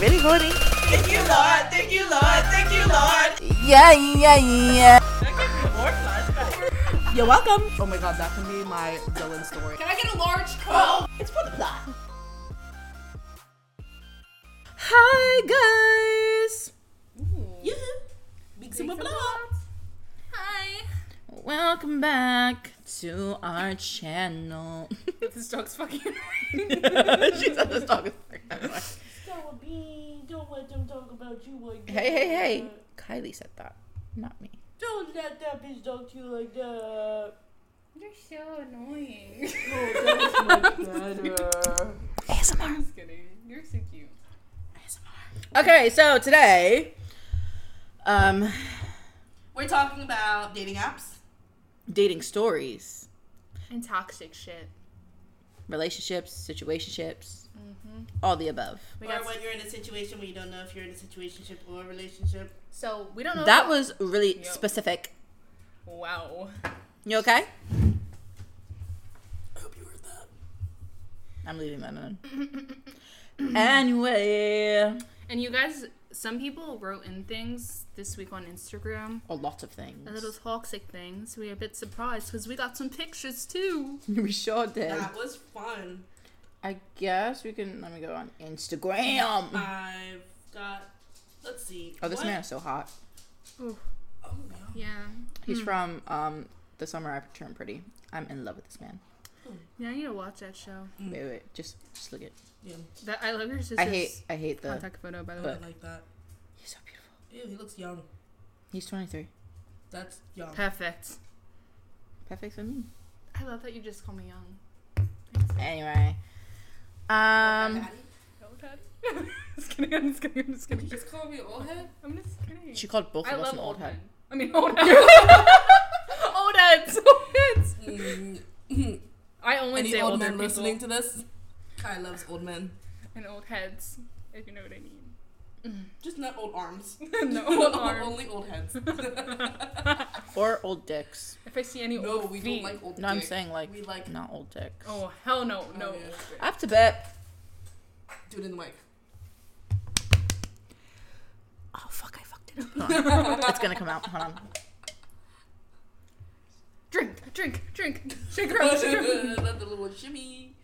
really horny. Thank you, Lord. Thank you, Lord. Thank you, Lord. Yeah, yeah, yeah. That gives me more flashbacks. You're welcome. Oh my god, that can be my villain story. Can I get a large coke? It's for the plot. Hi, guys. Yeah. Big super plot. Hi. Welcome back to our channel. This dog's fucking. she said this dog is pregnant. Stop being. Don't let them talk about you like that. Hey, hey, hey. Kylie said that, not me. Don't let that bitch talk to you like that. You're so annoying. Oh, that's much better. ASMR. Just kidding. You're so cute. ASMR. Okay, so today, um, We're talking about dating apps. dating stories, And toxic shit. relationships, situationships, Mm-hmm. all the above. We or got when you're in a situation where you don't know if you're in a situationship or a relationship. so we don't know. That if- was really Yo. specific. wow. You okay? I hope you heard that. I'm leaving that in. anyway, And you guys, some people wrote in things this week on Instagram. a lot of things. A little toxic things. We were a bit surprised because we got some pictures too. we sure did. That was fun. I guess we can. Let me go on Instagram. I've got. Let's see. Oh, this what- man is so hot. Ooh. Oh, no. Yeah. He's from um the summer I turned pretty. I'm in love with this man. Yeah, I need to watch that show. Mm. Wait, wait, just just look at. Yeah, That I love your sister's I hate I hate the. contact photo by the way. I like that. He's so beautiful. Ew, he looks young. He's 23. That's young. Perfect. Perfect for me. I love that you just call me young. Anyway, um, Daddy? No, Daddy. just kidding. I'm just kidding. I'm just Did you just call me old head? I'm just kidding. she called both I of us love an old old head. men. I mean, old heads. old heads. Old heads. Mm. I only Any say old older men people. listening to this? Kai loves old men. and old heads, if you know what I mean. Mm. Just not old arms. no old arms. Only old heads. Or old dicks. If I see any no, old we feet. don't like old No, I'm saying like We like not old dicks. Oh hell no, oh, no. Oh, yeah. I have to bet. do it in the mic. Oh fuck! I fucked it up. It's gonna come out. Hold on. Drink, drink, drink. Shake her up, shake her up. Let the little shimmy.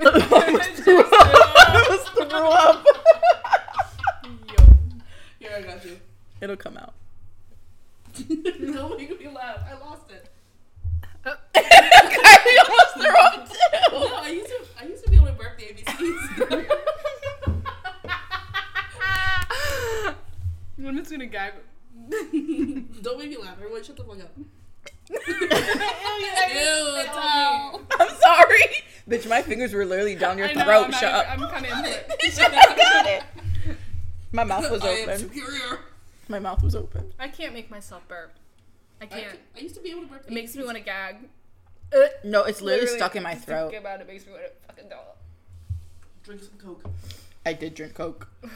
I almost threw up. Here, I got you. It'll come out. Don't make me laugh. I lost it. I almost threw up too. No, I used to. I used to be able to burp the ABCs. I'm just gonna gag. Don't make me laugh. Everyone, shut the fuck up. Ew, towel. I'm sorry, bitch. My fingers were literally down your I know, throat. I'm, not Shut even- up. I'm kind of into it. Got it. My mouth was I am open. superior. My mouth was open. I can't make myself burp. I I, can't. c- I used to be able to burp. It makes me want to gag. No, it's literally, stuck in my just throat. Thinking about it makes me want to fucking go. drink some coke. I did drink coke.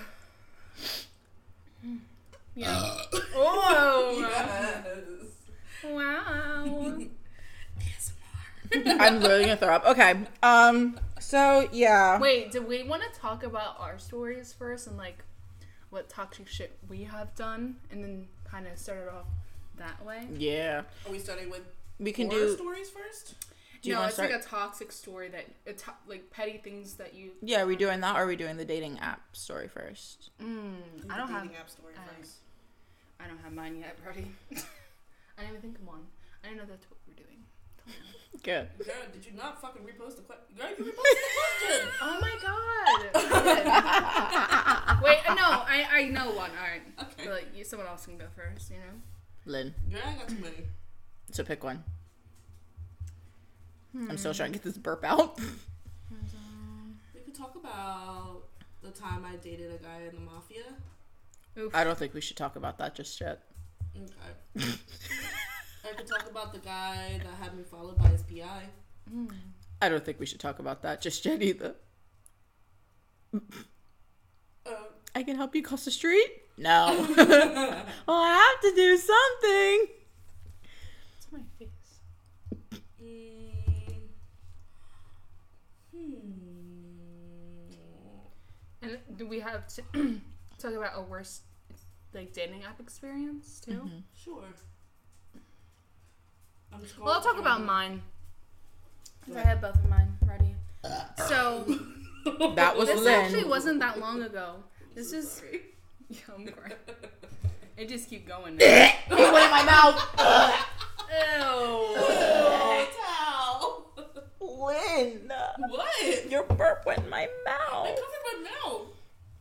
Yeah. Uh. oh. Yes. Wow. I'm literally gonna throw up. Okay. Um. So yeah. Wait, do we want to talk about our stories first and like what toxic shit we have done, and then kind of start it off that way? Yeah. Are we starting with We can horror do. stories first? Do you no, it's start? like a toxic story that a to- like petty things that you. yeah. Are we doing that, or are we doing the dating app story first? Mm, I don't have. dating app story I- first. I don't have mine yet, Brody. I didn't even think of one. I didn't know that's what we're doing. Good. Girl, did you not fucking repost the question? Girl, you reposted the question. Oh my god! Wait, no, I I know one. All right, Okay. but like you, someone else can go first. You know. Lynn. Girl, I got too many. So pick one. I'm still hmm. trying to get this burp out. We could talk about the time I dated a guy in the mafia. Oof. I don't think we should talk about that just yet. Okay. I could talk about the guy that had me followed by his PI. I don't think we should talk about that just yet either. Uh, I can help you cross the street? No. well, I have to do something. It's my face. mm, hmm. And do we have to talk about a worst like dating app experience too? Mm-hmm. Sure. I'm just Well, I'll going talk about through- mine. 'Cause I have both of mine ready. So That was this Lynn. actually wasn't that long ago. This is Sorry. yeah, I'm crying. It just keep going. It went in my mouth. Ew. Towel. Lynn, What? your burp went in my mouth. I mouth. covered my mouth.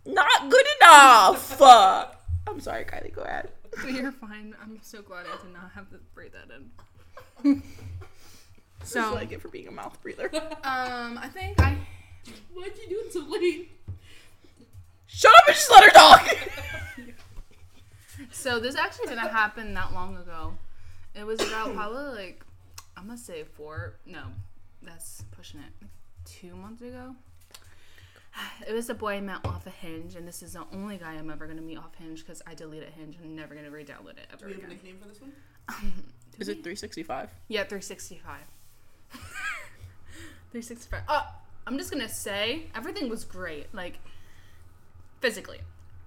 Not good enough. Fuck. I'm sorry, Kylie. Go ahead. You're fine. I'm so glad I did not have to breathe that in. So I get for being a mouth breather. um, I think I Why'd you do it so late? Shut up and just let her talk. So this actually didn't happen that long ago. It was about probably like I'm gonna say four. No, that's pushing it. Like two months ago. It was a boy I met off a Hinge, and this is the only guy I'm ever gonna meet off Hinge because I deleted Hinge and I'm never gonna re-download it Do ever we have a nickname for this one? Is it 365? Yeah, 365. 365. Oh, I'm just gonna say everything was great, like physically.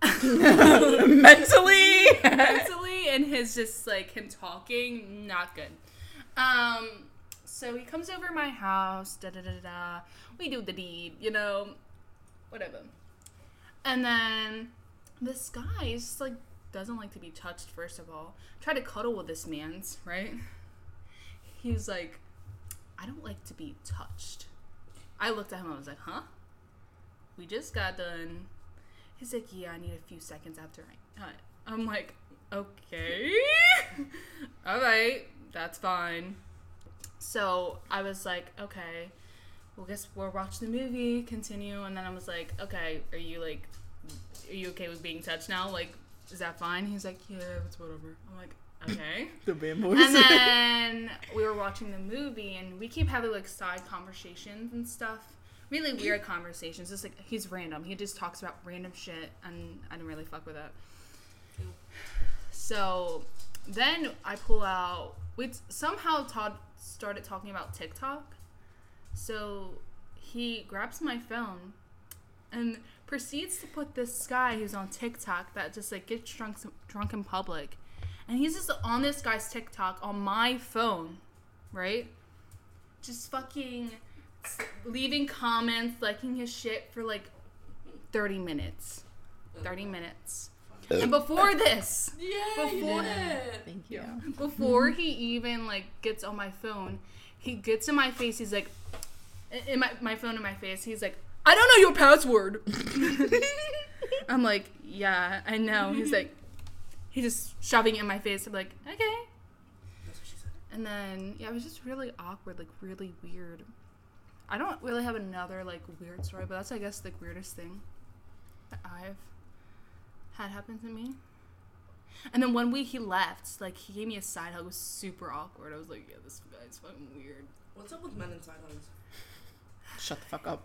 Mentally. mentally and his just like him talking not good um so he comes over my house da da da da da we do the deed you know whatever and then this guy is just like doesn't like to be touched first of all. Try to cuddle with this man's right? He's like i don't like to be touched. I looked at him i was like huh? We just got done. He's like, yeah, I need a few seconds after I. I'm like, okay, all right, that's fine. So I was like, okay, well, guess we'll watch the movie, continue, and then I was like, okay, are you like, are you okay with being touched now? Like, is that fine? He's like, yeah, it's whatever. I'm like, okay. the bamboo. And then we were watching the movie, and we keep having like side conversations and stuff. Really weird conversations. Just like he's random. He just talks about random shit, and I didn't really fuck with that. So then I pull out. We somehow Todd started talking about TikTok. So he grabs my phone and proceeds to put this guy who's on TikTok that just like gets drunk drunk in public, and he's just on this guy's TikTok on my phone, right? Just fucking leaving comments, liking his shit for like thirty minutes. Thirty minutes. And before this, Yeah, Before- did it. Thank you. before he even like gets on my phone, he gets in my face. He's like, in my my phone in my face. He's like, I don't know your password. I'm like, yeah, I know. He's like, he's just shoving it in my face. I'm like, okay. That's what she said. And then yeah, it was just really awkward, like really weird. I don't really have another like weird story, but that's I guess the weirdest thing that I've had happen to me. And then one week he left, like he gave me a side hug. It was super awkward. I was like, yeah, this guy's fucking weird. What's up with men inside hugs? Shut the fuck up.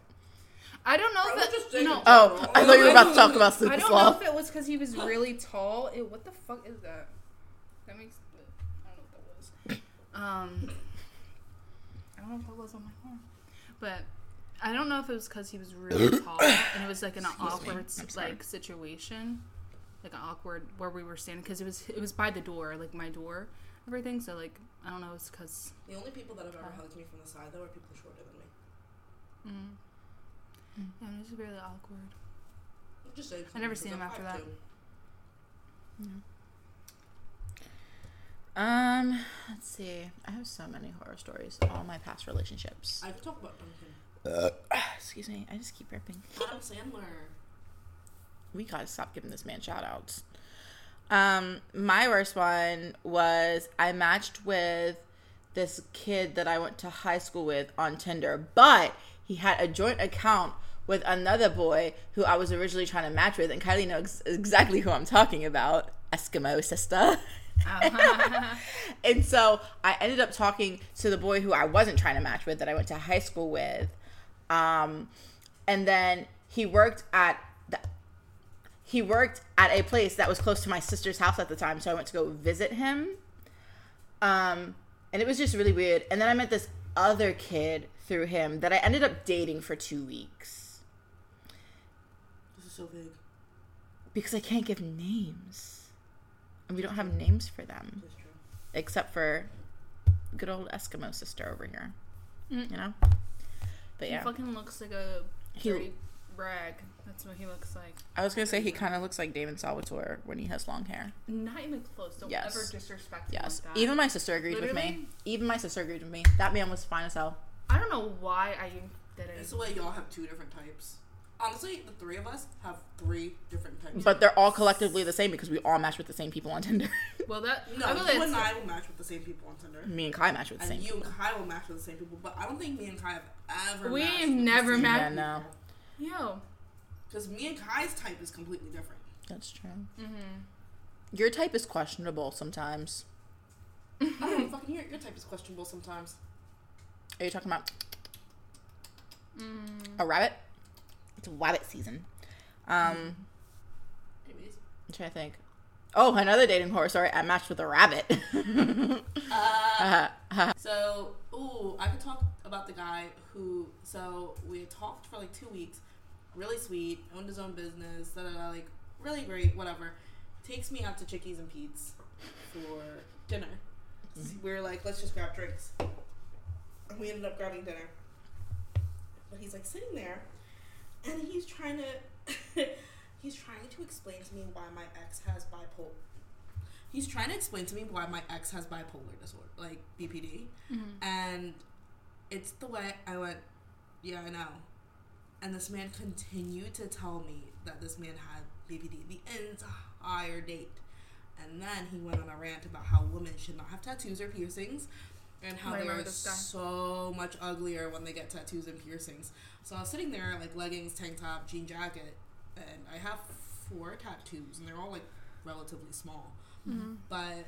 I don't know I if was that, no. it. Oh, I thought you were about to talk about I don't know if it was because he was really tall. Ew, what the fuck is that? That makes. I don't know what that was. Um, I don't know if that was on my phone, but I don't know if it was because he was really tall and it was like an Excuse awkward like situation, like an awkward where we were standing because it was it was by the door, like my door, everything. So like I don't know, it's because. The only people that have ever hugged me from the side though are people shorter than me. Mm. Yeah, it was really awkward. I'm just saying. I never seen him after 5'2". that. Um, let's see. I have so many horror stories. All my past relationships. I could talk about Duncan. Excuse me. I just keep ripping. Adam Sandler. We gotta stop giving this man shout outs. Um, my worst one was I matched with this kid that I went to high school with on Tinder, but he had a joint account with another boy who I was originally trying to match with, and Kylie knows exactly who I'm talking about. Eskimo sister. and so I ended up talking to the boy who I wasn't trying to match with that I went to high school with. Um, and then he worked at the, he worked at a place that was close to my sister's house at the time, so I went to go visit him. Um, and it was just really weird. And then I met this other kid through him that I ended up dating for two weeks. This is So vague. because I can't give names, and we don't have names for them That's true. except for good old Eskimo sister over here. Mm. You know. But yeah. He fucking looks like a He- dirty rag. That's what he looks like. I was gonna say he kind of looks like Damon Salvatore when he has long hair. Not even close. Don't Yes. ever disrespect him Yes, like that. even my sister agreed with me. Even my sister agreed with me. That man was fine as hell. I don't know why I even did It's it. the way y'all have two different types. Honestly, the three of us have three different types. But they're all collectively the same because we all match with the same people on Tinder. Well, that no, I you feel and that's- I will match with the same people on Tinder. me and Kai match with the same. And same. you and. Kai will match with the same people, but I don't think me and Kai have ever. We matched have with the never same matched- Yeah, no. Yo. Because me and Kai's type is completely different. That's true. Mm-hmm. Your type is questionable sometimes. I don't know, fucking your, your type is questionable sometimes. Are you talking about Mm. a rabbit? It's rabbit season. Um, Anyways. I'm trying to think. Oh, another dating horror story. I matched with a rabbit. Uh, so, ooh, I could talk about the guy who. So we had talked for like two weeks. Really sweet, owned his own business. Da, da, da, like really great. Whatever. Takes me out to Chickies and Pete's for dinner. We were like, let's just grab drinks. And we ended up grabbing dinner. But he's like sitting there, and he's trying to. he's trying to explain to me why my ex has bipolar. He's trying to explain to me why my ex has bipolar disorder, like BPD, Mm-hmm. and it's the way I went. Yeah, I know. And this man continued to tell me that this man had BPD the entire date. And then he went on a rant about how women should not have tattoos or piercings and how they are so much uglier when they get tattoos and piercings. So I was sitting there like leggings, tank top, jean jacket, and I have four tattoos and they're all like relatively small. Mm-hmm. But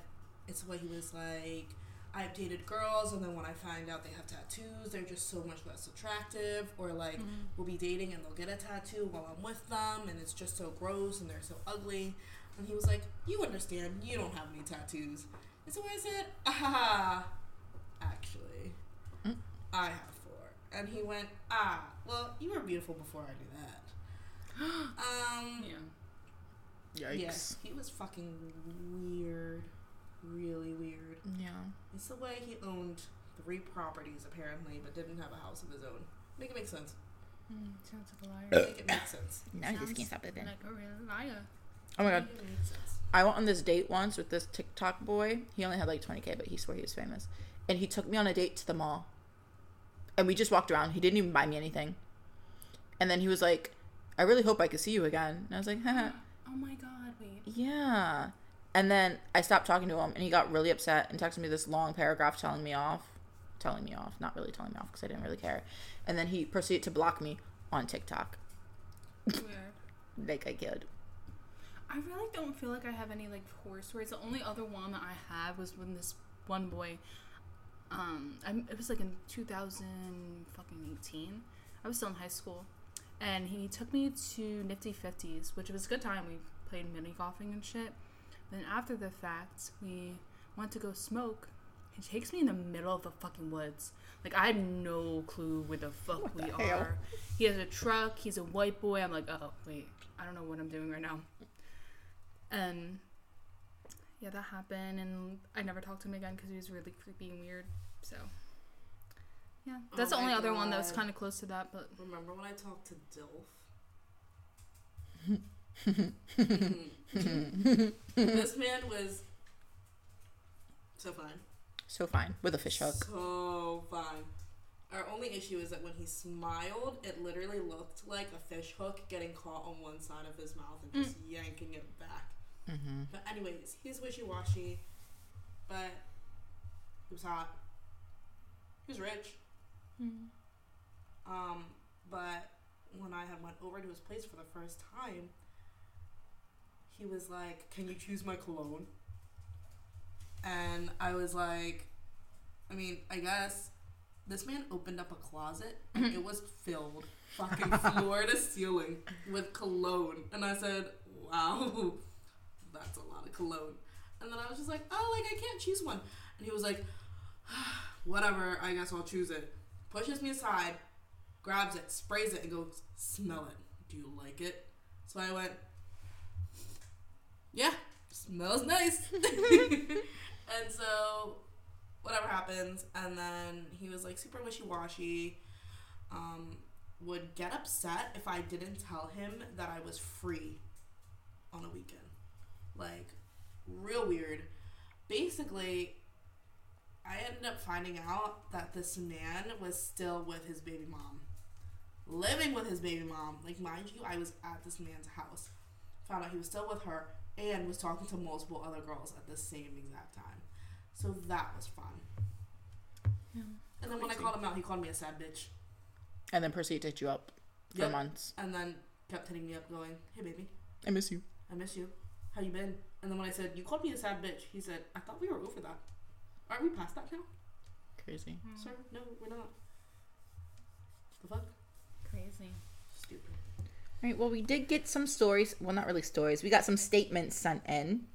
it's what he was like. I've dated girls, and then when I find out they have tattoos, they're just so much less attractive. Or like, Mm-hmm. we'll be dating and they'll get a tattoo while I'm with them, and it's just so gross and they're so ugly. And he was like, "You understand? You don't have any tattoos." And so I said, "Ah, actually, Mm. I have four. And he went, "Ah, well, you were beautiful before I knew that." Um, Yeah. Yikes. Yes, he was fucking weird. Really weird. Yeah. It's the way he owned three properties apparently, but didn't have a house of his own. Make it make sense. Mm, sounds like a liar. Make it make sense. Now you just Sounds can't stop it then. Like a real liar. Oh my god. Make it make sense. I went on this date once with this TikTok boy. He only had like 20k, but he swore he was famous. And he took me on a date to the mall. And we just walked around. He didn't even buy me anything. And then he was like, I really hope I could see you again. And I was like, Haha, oh, oh my god, wait. yeah. And then I stopped talking to him and he got really upset and texted me this long paragraph telling me off. Telling me off. Not really telling me off because I didn't really care. And then he proceeded to block me on TikTok. Weird. Like I could. I really don't feel like I have any like horror stories. The only other one that I had was when this one boy, um, I, it was like in 2000 fucking 18. I was still in high school, and he took me to Nifty Fifties, which was a good time. We played mini golfing and shit. Then after the fact, we went to go smoke. He takes me in the middle of the fucking woods. Like I have no clue where the fuck What we the are. He has a truck. He's a white boy. I'm like, oh wait, I don't know what I'm doing right now. And yeah, that happened, and I never talked to him again because he was really creepy and weird. So yeah, oh that's Oh the only my other one that was kind of close to that. But Remember when I talked to Dilf? this man was so fine. So fine. With a fish hook. So fine. Our only issue is that when he smiled, it literally looked like a fish hook getting caught on one side of his mouth and just mm. yanking it back. Mm-hmm. But anyways, he's wishy washy, but he was hot. He was rich. Um, but when I had went over to his place for the first time, he was like, "Can you choose my cologne?" And I was like, "I mean, I guess." This man opened up a closet and it was filled, fucking floor to ceiling, with cologne. And I said, "Wow, that's a lot of cologne." And then I was just like, "Oh, like I can't choose one." And he was like, "Whatever, I guess I'll choose it." Pushes me aside, grabs it, sprays it, and goes, "Smell it. Do you like it?" So I went, yeah, smells nice. and so whatever happens, and then he was like super wishy washy. Um, would get upset if I didn't tell him that I was free on a weekend. Like, real weird. Basically, I ended up finding out that this man was still with his baby mom. Living with his baby mom. Like, mind you, I was at this man's house. Found out he was still with her and was talking to multiple other girls at the same exact time. So that was fun. Yeah. And then when I called him out, he called me a sad bitch. And then proceed to hit you up for Yep. months. And then kept hitting me up, going, "Hey, baby, I miss you. I miss you. How you been?" And then when I said, "You called me a sad bitch," he said, "I thought we were over that. Aren't we past that now, Crazy. sir? No, we're not. The fuck? Crazy. Stupid. All right, Well, we did get some stories. Well, not really stories. We got some statements sent in.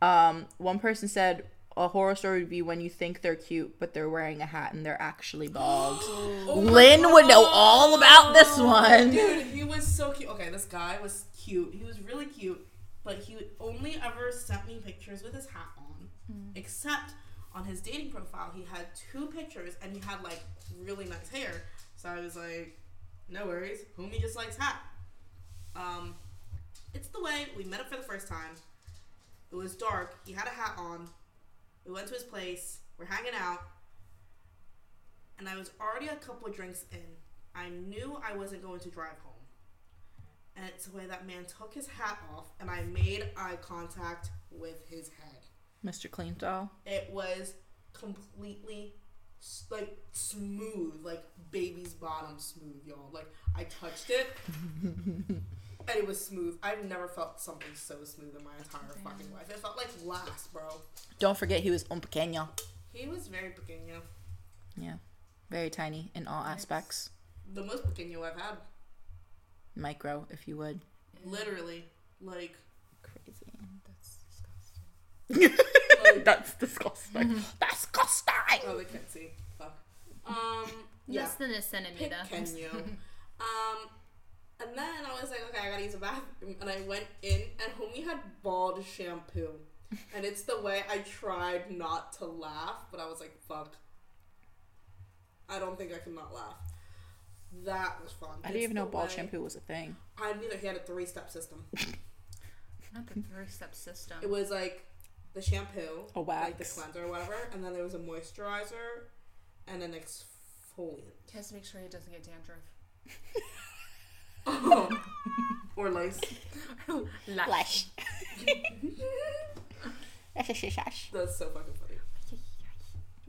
Um, one person said a horror story would be when you think they're cute, but they're wearing a hat and they're actually bald. Oh Lynn would know all about this one. Dude, he was so cute. Okay, this guy was cute. He was really cute, but he only ever sent me pictures with his hat on. Except on his dating profile, he had two pictures and he had like really nice hair. So I was like, no worries. Homie just likes hat. Um, it's the way we met up for the first time. It was dark. He had a hat on. We went to his place. We're hanging out. And I was already a couple of drinks in. I knew I wasn't going to drive home. And it's the way that man took his hat off and I made eye contact with his head. Mr. Clean Doll. It was completely like smooth, like baby's bottom smooth, y'all. Like I touched it and it was smooth. I've never felt something so smooth in my entire fucking life. It felt like glass, bro. Don't forget he was un pequeño. He was very pequeño. Yeah. Very tiny in all aspects. The most pequeño I've had. Micro, if you would. Literally. Like, Crazy. That's disgusting. like That's disgusting. That's Disgusting. oh, they can't see. Fuck. Um, yeah. Less than a centimeter. Pequeño. um, and then I was like, okay, I gotta use a bathroom. And I went in, and homie had bald shampoo. And it's the way I tried not to laugh, but I was like, fuck. I don't think I can not laugh. That was fun. I didn't It's even know ball way- shampoo was a thing. I knew that he had a three step system. Not the three step system. It was like the shampoo, A like the cleanser or whatever, and then there was a moisturizer and an exfoliant. He has to make sure he doesn't get dandruff. Oh. or lace. Flesh. That's. That's so fucking funny.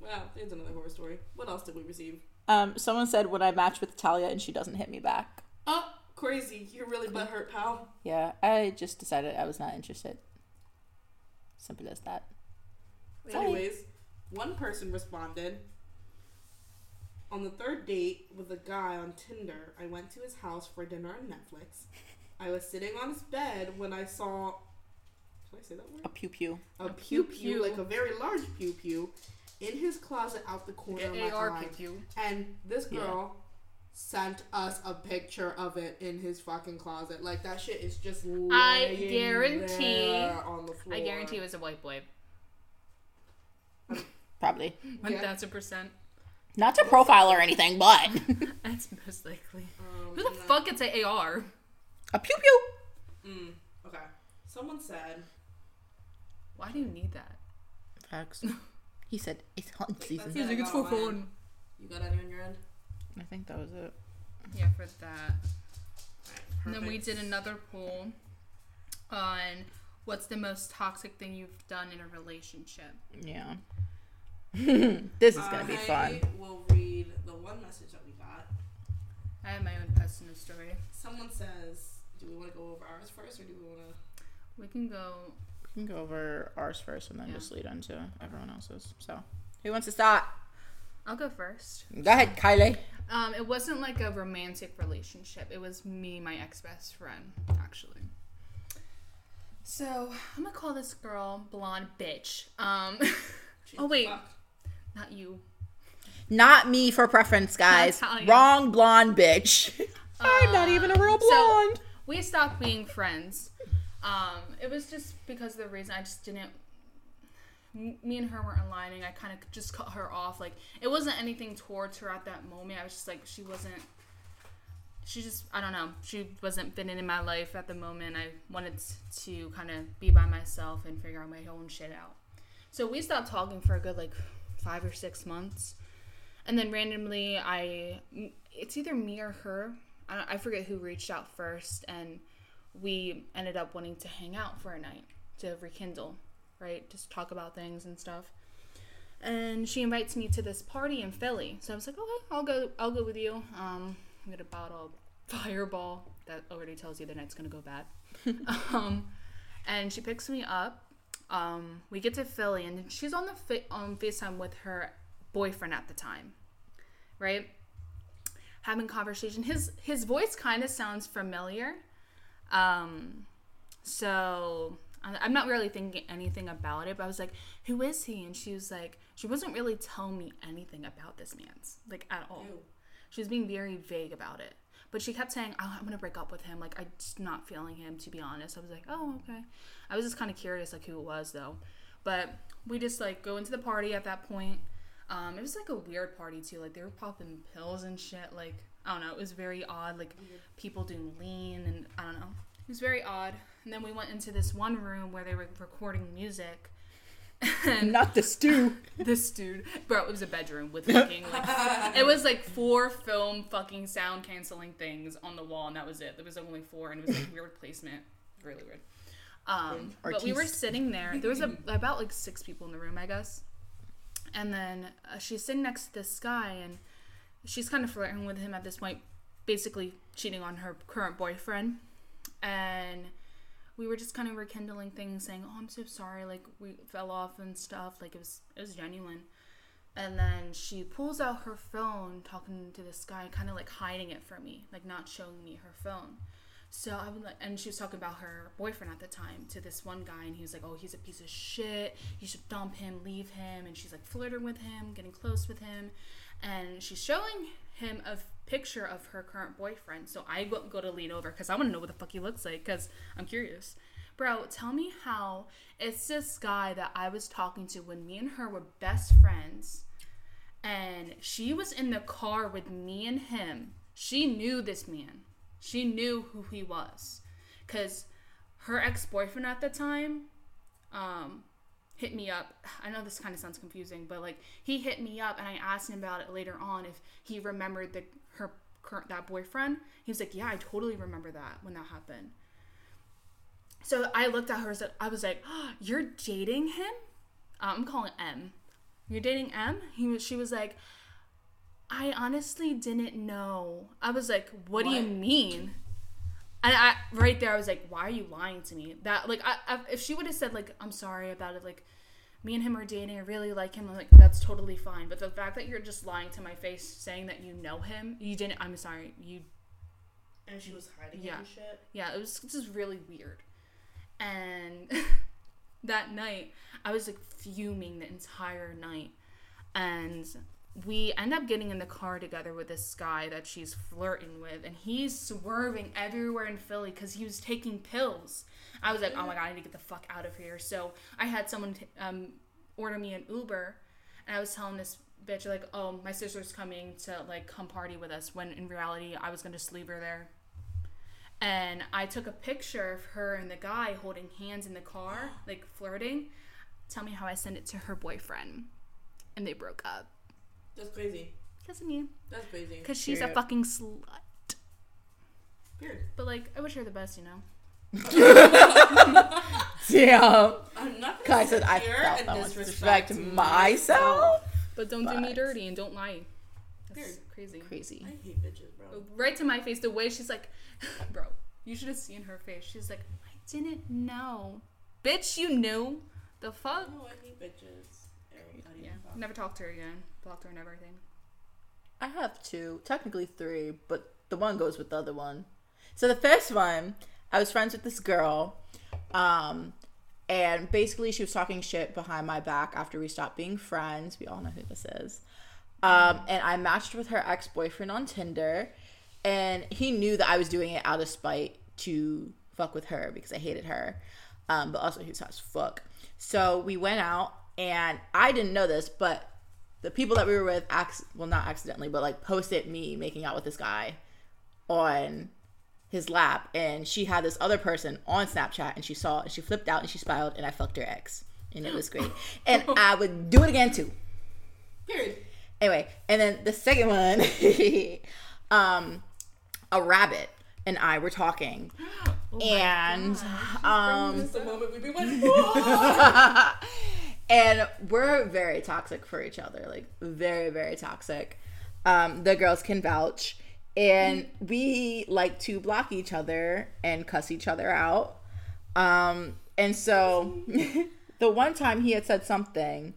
Wow, there's another horror story. What else did we receive? Um, someone said when I match with Talia and she doesn't hit me back. Oh, crazy. You're really butthurt, pal. Yeah, I just decided I was not interested. Simple as that. Anyways, one person responded. On the third date with a guy on Tinder, I went to his house for dinner and Netflix. I was sitting on his bed when I saw. Should I say that word? A pew pew. A, A pew-pew. pew, like a very large pew pew, in his closet out the corner of my AR eye. pew pew. And this Yeah. girl sent us a picture of it in his fucking closet. Like that shit is just I laying guarantee- there on the floor. I guarantee it was a white boy. Probably. One Yeah. thousand percent. Not to profile or anything, but That's most likely. Um, Who the and then- fuck gets a AR? a pew pew. Mm, okay. Someone said Why do you need that? Facts. He said it's hunting season. That's it. like, it's for fun. you got any on your end. I think that was it. Yeah, for that. And then we did another poll on what's the most toxic thing you've done in a relationship. Yeah. this is gonna be fun. I fun. will read the one message that we got. I have my own personal story. Someone says, "Do we want to go over ours first, or do we want to?" We can go. We can go over ours first and then Yeah. just lead into everyone else's. So, who wants to start? I'll go first. Go ahead, Kylie. Um, it wasn't like a romantic relationship. It was me, my ex best friend, actually. So I'm gonna call this girl blonde bitch. Um, Oh, wait. Fuck. not you. Not me for preference, guys. Wrong blonde bitch. I'm not Uh, even a real so- blonde. we stopped being friends. Um, it was just because of the reason I just didn't. Me and her weren't aligning. I kind of just cut her off. Like it wasn't anything towards her at that moment. I was just like she wasn't. She just I don't know. She wasn't fitting in my life at the moment. I wanted to kind of be by myself and figure out my own shit out. So we stopped talking for a good like five or six months, and then randomly I it's either me or her. I, I forget who reached out first, and we ended up wanting to hang out for a night to rekindle, right? Just talk about things and stuff. And she invites me to this party in Philly, so I was like, okay, I'll go. I'll go with you. Um, I'm gonna bottle Fireball. That already tells you the night's gonna go bad. um, and she picks me up. Um, we get to Philly, and she's on the fa- on Facetime with her boyfriend at the time, right? Having conversation. His his voice kind of sounds familiar. Um, so I'm not really thinking anything about it, but I was like, "Who is he?" And she was like, she wasn't really telling me anything about this man's like at all. Ew. She was being very vague about it. But she kept saying, oh, I'm going to break up with him. Like, I'm just not feeling him, to be honest. I was like, oh, okay. I was just kind of curious, like, who it was, though. But we just, like, go into the party at that point. Um, it was, like, a weird party, too. Like, they were popping pills and shit. Like, I don't know. It was very odd. Like, people doing lean and I don't know. It was very odd. And then we went into this one room where they were recording music. And Not the stew. this dude, bro, it was a bedroom with fucking like it was like four film fucking sound canceling things on the wall, and that was it. There was only four, and it was like weird placement, really weird. Um, but we were sitting there. There was a, about like six people in the room, I guess. And then uh, she's sitting next to this guy, and she's kind of flirting with him at this point, basically cheating on her current boyfriend. And we were just kind of rekindling things, saying, "Oh, I'm so sorry. Like we fell off and stuff. Like it was it was genuine." And then she pulls out her phone, talking to this guy, kind of like hiding it from me, like not showing me her phone. So I would like, and she was talking about her boyfriend at the time to this one guy, and he was like, "Oh, he's a piece of shit. You should dump him, leave him." And she's like flirting with him, getting close with him, and she's showing him a picture of her current boyfriend. So I go, to lean over because I want to know what the fuck he looks like because I'm curious. Bro, tell me how it's this guy that I was talking to when me and her were best friends, and she was in the car with me and him. She knew this man. She knew who he was, cause her ex boyfriend at the time, um, hit me up. I know this kind of sounds confusing, but like he hit me up and I asked him about it later on if he remembered the her current that boyfriend. He was like, "Yeah, I totally remember that when that happened." So I looked at her. so I was like, oh, "You're dating him?" Uh, I'm calling M. You're dating M? He was. She was like, "I honestly didn't know." I was like, "What, do you mean?" And I right there, I was like, "Why are you lying to me?" That like, I, I if she would have said like, "I'm sorry about it," like, me and him are dating. I really like him. I'm like, that's totally fine. But the fact that you're just lying to my face, saying that you know him, you didn't. I'm sorry. You And she was hiding Yeah. shit. yeah, it was just really weird. And that night, I was like fuming the entire night. And we end up getting in the car together with this guy that she's flirting with, and he's swerving everywhere in Philly because he was taking pills. I was like, oh my god, I need to get the fuck out of here. So I had someone t- um, order me an Uber, and I was telling this bitch like, oh, my sister's coming to like come party with us. When in reality, I was gonna just leave her there and I took a picture of her and the guy holding hands in the car, like flirting. Tell me how I sent it to her boyfriend, and they broke up That's crazy. because of me, That's crazy. because she's a fucking slut. Weird. But like, I wish her the best, you know. Damn. I'm not Kai gonna said sit I here felt and that was disrespect disrespect myself. But don't do me But- dirty and don't lie. That's Weird. crazy. Crazy. I hate bitches, bro. Right to my face, the way she's like, bro, you should have seen her face. She's like, I didn't know, bitch, you knew. The fuck? No, I hate bitches. Never talked to her again. Blocked her and everything. I have two, technically three, but the one goes with the other one. So the first one, I was friends with this girl, um, and basically she was talking shit behind my back after we stopped being friends. We all know who this is. Um, and I matched with her ex boyfriend on Tinder, and he knew that I was doing it out of spite to fuck with her because I hated her. Um, but also he was hot as fuck. So we went out and I didn't know this, but the people that we were with, acc- well, not accidentally, but like posted me making out with this guy on his lap. And she had this other person on Snapchat and she saw and she flipped out and she smiled and I fucked her ex. And it was great. And I would do it again too. Period. Anyway, and then the second one, um, a rabbit and I were talking. and um the moment been waiting for. And we're very toxic for each other like very very toxic. Um the girls can vouch. And we like to block each other and cuss each other out. Um and so the one time he had said something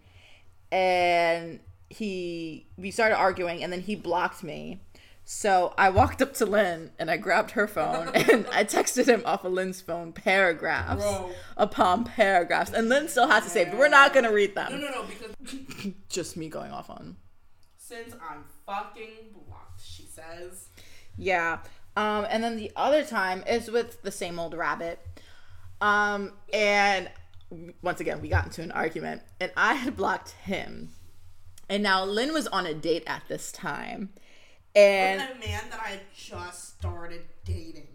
and he we started arguing and then he blocked me so I walked up to Lynn and I grabbed her phone and I texted him off of Lynn's phone paragraphs Bro. upon paragraphs. And Lynn still has to say, but we're not gonna read them. No, no, no, because Just me going off on. since I'm fucking blocked, she says. Yeah. Um, and then the other time is with the same old rabbit. Um, and once again, we got into an argument, and I had blocked him. And now Lynn was on a date at this time. And With a man that I just started dating.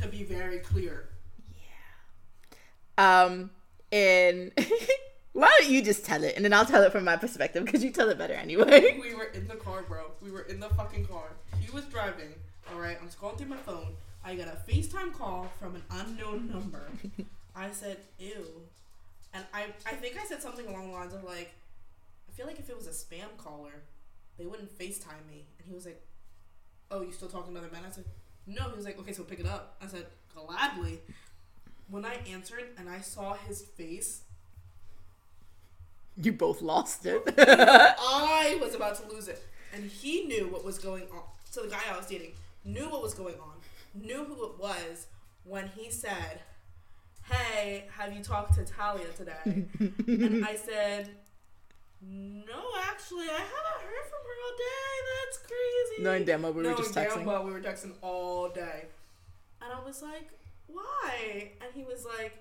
To be very clear. Yeah. Um and why don't you just tell it and then I'll tell it from my perspective because you tell it better anyway. We were in the car, bro. We were in the fucking car. He was driving. All right, I'm scrolling through my phone. I got a FaceTime call from an unknown number. I said, "Ew," and I I think I said something along the lines of like, I feel like if it was a spam caller, they wouldn't FaceTime me. And he was like, "Oh, you still talking to other men?" I said, "No." He was like, "Okay, so pick it up." I said, "Gladly." When I answered and I saw his face, You both lost it. I was about to lose it. And he knew what was going on. So the guy I was dating knew what was going on, knew who it was when he said, Hey, have you talked to Talia today? and I said, No, actually, I haven't heard from her all day. That's crazy. No, damn well we were Knowing just damn texting. well we were texting all day. And I was like, Why? And he was like,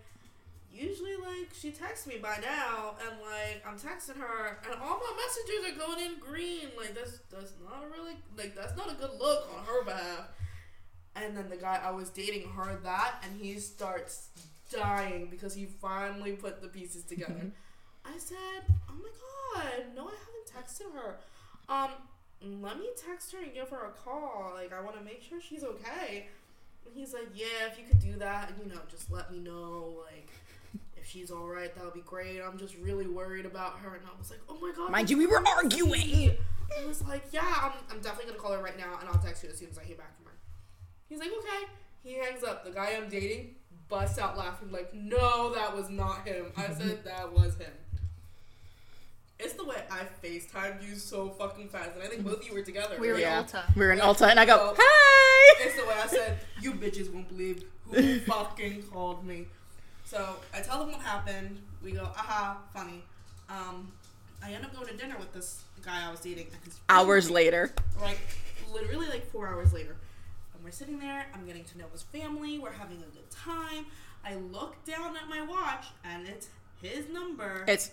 usually like she texts me by now and like I'm texting her and all my messages are going in green. Like that's that's not a really like that's not a good look on her behalf. And then the guy I was dating heard that and he starts dying because he finally put the pieces together. I said, Oh my god, no I haven't texted her. Um let me text her and give her a call. Like I wanna make sure she's okay. And he's like, Yeah, if you could do that and you know, just let me know, like if she's all right, that would be great. I'm just really worried about her. And I was like, oh my god. Mind you, we were arguing. I was like, yeah, I'm, I'm definitely gonna call her right now, and I'll text you as soon as I hear back from her. He's like, okay. He hangs up. The guy I'm dating busts out laughing, like, no, that was not him. I said that was him. It's the way I FaceTimed you so fucking fast, and I think both of you were together. We were right? in Yeah. Ulta. We were in Ulta and I go, So- Hi It's the way I said, you bitches won't believe who fucking called me. So I tell them what happened. We go, aha, funny. Um, I end up going to dinner with this guy I was dating. And his Hours later. Like, literally like four hours later. And we're sitting there. I'm getting to know his family. We're having a good time. I look down at my watch, and it's his number. It's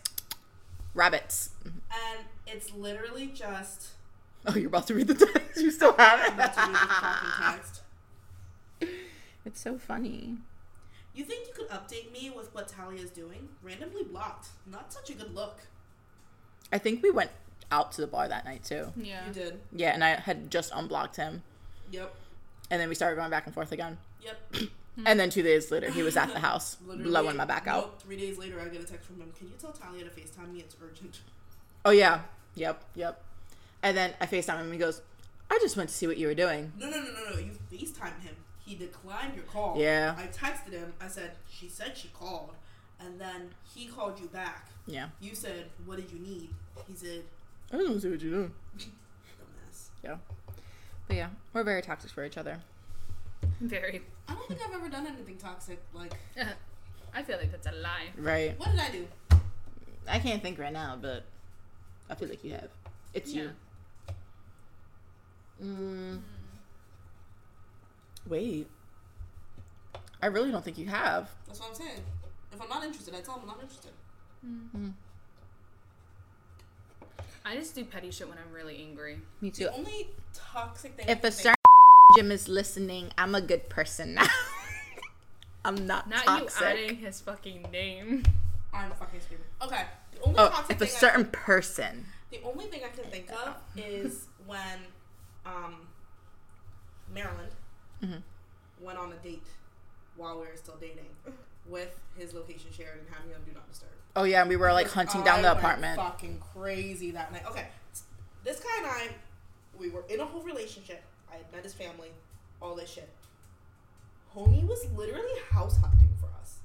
rabbits. and it's literally just. Oh, you're about to read the text. You still have it. I'm about to read the fucking it. text. It's so funny. You think you could update me with what Talia is doing? Randomly blocked. Not such a good look. I think we went out to the bar that night too. Yeah. You did. Yeah, and I had just unblocked him. Yep. And then we started going back and forth again. Yep. Mm-hmm. And then two days later, he was at the house, Literally, blowing my back out. nope, Three days later, I get a text from him. Can you tell Talia to FaceTime me? It's urgent. Oh, yeah. Yep, yep. And then I FaceTime him and he goes, I just went to see what you were doing. No, no, no, no, no. You FaceTime him. He declined your call. Yeah. I texted him. I said, she said she called. And then he called you back. Yeah. You said, what did you need? He said, I don't see what you're doing. dumbass. Yeah. But yeah, we're very toxic for each other. Very. I don't think I've ever done anything toxic. Like, uh-huh. I feel like that's a lie. Right. what did I do? I can't think right now, but I feel like you have. It's you. Mm. Hmm. Wait. I really don't think you have. That's what I'm saying. If I'm not interested, I tell him I'm not interested. Hmm. Mm. I just do petty shit when I'm really angry. Me too. The only toxic thing. If a can certain Jim is listening, I'm a good person now. I'm not, Not toxic. you adding his fucking name. I'm fucking screaming. Okay. The only oh, toxic if a thing I- certain person. The only thing I can think of is when um, Maryland Mhm. went on a date while we were still dating with his location shared and had me on Do Not Disturb. Oh yeah, and we were like hunting down the I went apartment. Fucking crazy that night. Okay, this guy and I, we were in a whole relationship. I had met his family, all this shit. Homie was literally house hunting for us.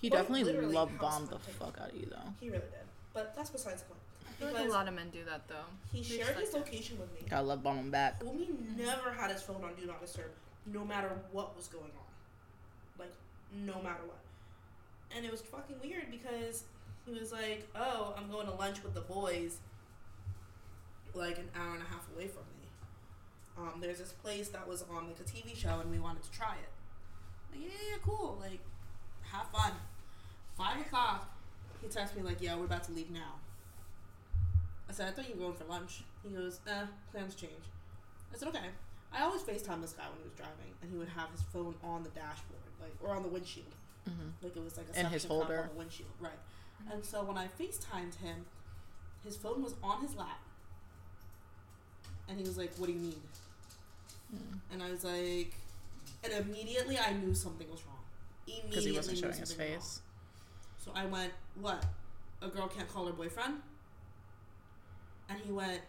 He Quite definitely literally love house bombed the fuck out of you though. He really did. But that's besides the point. I feel like a lot of men do that though. he They shared his like to- location with me. Gotta love bomb him back. Homie never had his phone on Do Not Disturb, no matter what was going on. Like, no matter what. And it was fucking weird because he was like, oh, I'm going to lunch with the boys, like an hour and a half away from me. Um, there's this place that was on like a TV show and we wanted to try it. Like, yeah, yeah, cool. Like, have fun. Five o'clock, he texts me like, yeah, we're about to leave now. I said, I thought you were going for lunch. He goes, eh, plans change. I said, okay. I always FaceTime this guy when he was driving, and he would have his phone on the dashboard, like, or on the windshield. Mhm. Like it was like a In his suction cup holder. on the windshield, right? And so when I FaceTimed him, his phone was on his lap, and he was like, "What do you need?" Mm. And I was like, and immediately I knew something was wrong. Immediately Because he wasn't knew showing his something was face. wrong. So I went, "What? A girl can't call her boyfriend?" And he went,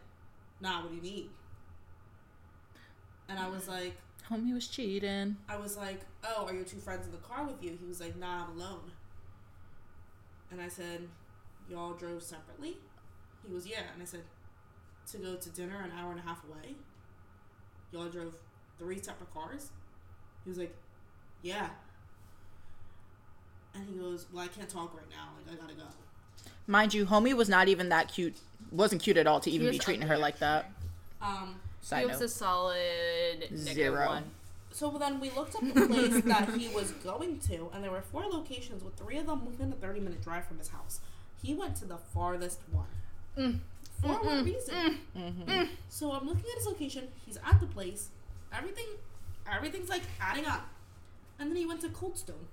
"Nah, what do you need?" And I was like, Homie was cheating. I was like, "Oh, are your two friends in the car with you?" He was like, "Nah, I'm alone." And I said, "Y'all drove separately?" He was, "Yeah." And I said, "To go to dinner an hour and a half away? Y'all drove three separate cars?" He was like, "Yeah." And he goes, "Well, I can't talk right now. Like, I gotta go." Mind you, homie was not even that cute. Wasn't cute at all to even be treating her like that. Um. Side He was note. a solid negative Zero. one. So then we looked up the place that he was going to, and there were four locations, with three of them within a thirty-minute drive from his house. He went to the farthest one. Mm. For what reason? Mhm. So I'm looking at his location. He's at the place. Everything, everything's like adding up. And then he went to Coldstone.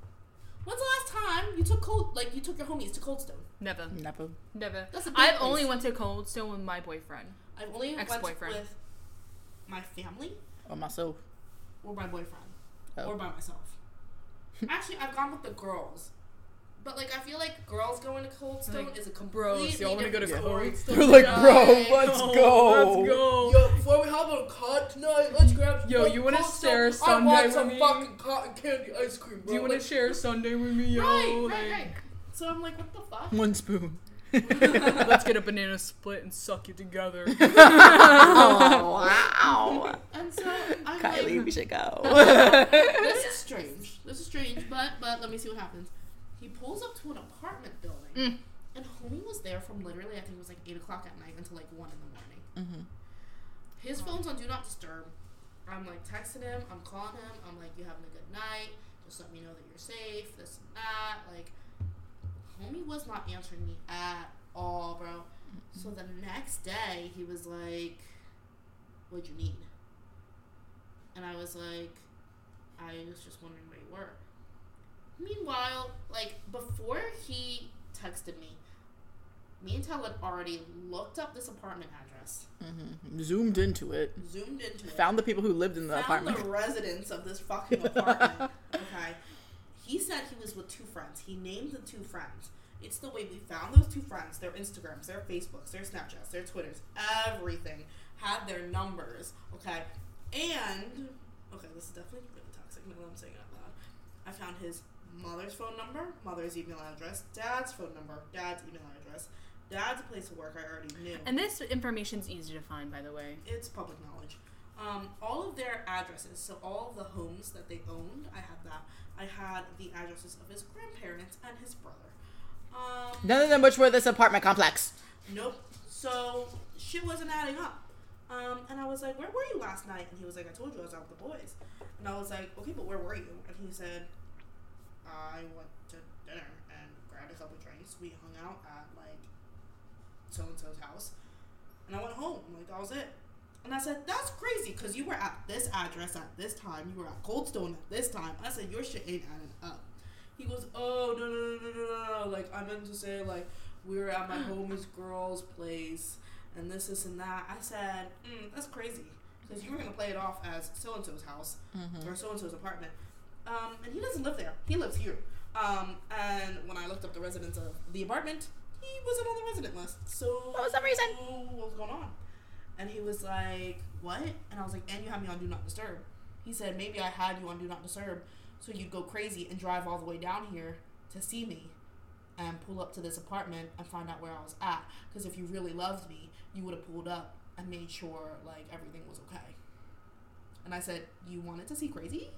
When's the last time you took cold like you took your homies to Coldstone? Never. Never. Never. That's a big I've place. only went to Coldstone with my boyfriend. I've only Ex-boyfriend. went with my family Or myself. or my boyfriend Oh. or by myself. Actually, I've gone with the girls. But like I feel like girls going to Coldstone Like, is a completely Bros, y'all wanna go to different Cold story. They're like, bro, let's go. Let's go. Yo, before we hop on a cot tonight, let's grab. Yo, some you wanna Cold Stone. share I sundae want with some me? fucking cotton candy ice cream, bro. Do you want to Like, share sundae with me, yo? Right, right, Like, right. So I'm like, what the fuck? One spoon. Let's get a banana split and suck it together. oh, wow. And so I'm Kylie, like, we should go. this is strange. This is strange, but but let me see what happens. He pulls up to an apartment building, Mm. and homie was there from literally I think it was like eight o'clock at night until like one in the morning. hmm His phone's on do not disturb. I'm like texting him. I'm calling him. I'm like, you having a good night? Just let me know that you're safe. This and that. Like, homie was not answering me at all, bro. So the next day, he was like, "What'd you need?" And I was like, "I was just wondering where you were." Meanwhile, like before he texted me, me and Tal had already looked up this apartment address, hmm Zoomed into it. zoomed into it, Found the people who lived in the found apartment. the residents of this fucking apartment. okay. He said he was with two friends. He named the two friends. It's the way we found those two friends. Their Instagrams, their Facebooks, their Snapchats, their Twitters, everything had their numbers. Okay. And okay, this is definitely really toxic. Now that I'm saying it out loud, I found his mother's phone number, mother's email address, dad's phone number, dad's email address, dad's place of work. I already knew. and this information's easy to find, by the way. It's public knowledge. Um, all of their addresses, so all of the homes that they owned, I had that. I had the addresses of his grandparents and his brother. Um, None of them which were this apartment complex. nope. So shit wasn't adding up. Um, and I was like, where were you last night? And he was like, I told you I was out with the boys. And I was like, okay, but where were you? And he said, I went to dinner and grabbed a couple drinks. We hung out at like so and so's house, and I went home. Like that was it. And I said, that's crazy because you were at this address at this time. You were at Coldstone at this time. I said, your shit ain't adding up. He goes, oh no no no no no no. Like I meant to say like we were at my homie's girl's place and this this and that. I said, mm, that's crazy because you were gonna play it off as so and so's house Mm-hmm. or so and so's apartment. Um, and he doesn't live there. He lives here. Um, and when I looked up the residents of the apartment, he wasn't on the resident list. So What was the reason? What was going on? And he was like, "What?" And I was like, "And you have me on Do Not Disturb." He said, "Maybe I had you on Do Not Disturb, so you'd go crazy and drive all the way down here to see me, and pull up to this apartment and find out where I was at. Because if you really loved me, you would have pulled up and made sure like everything was okay." And I said, "You wanted to see crazy?"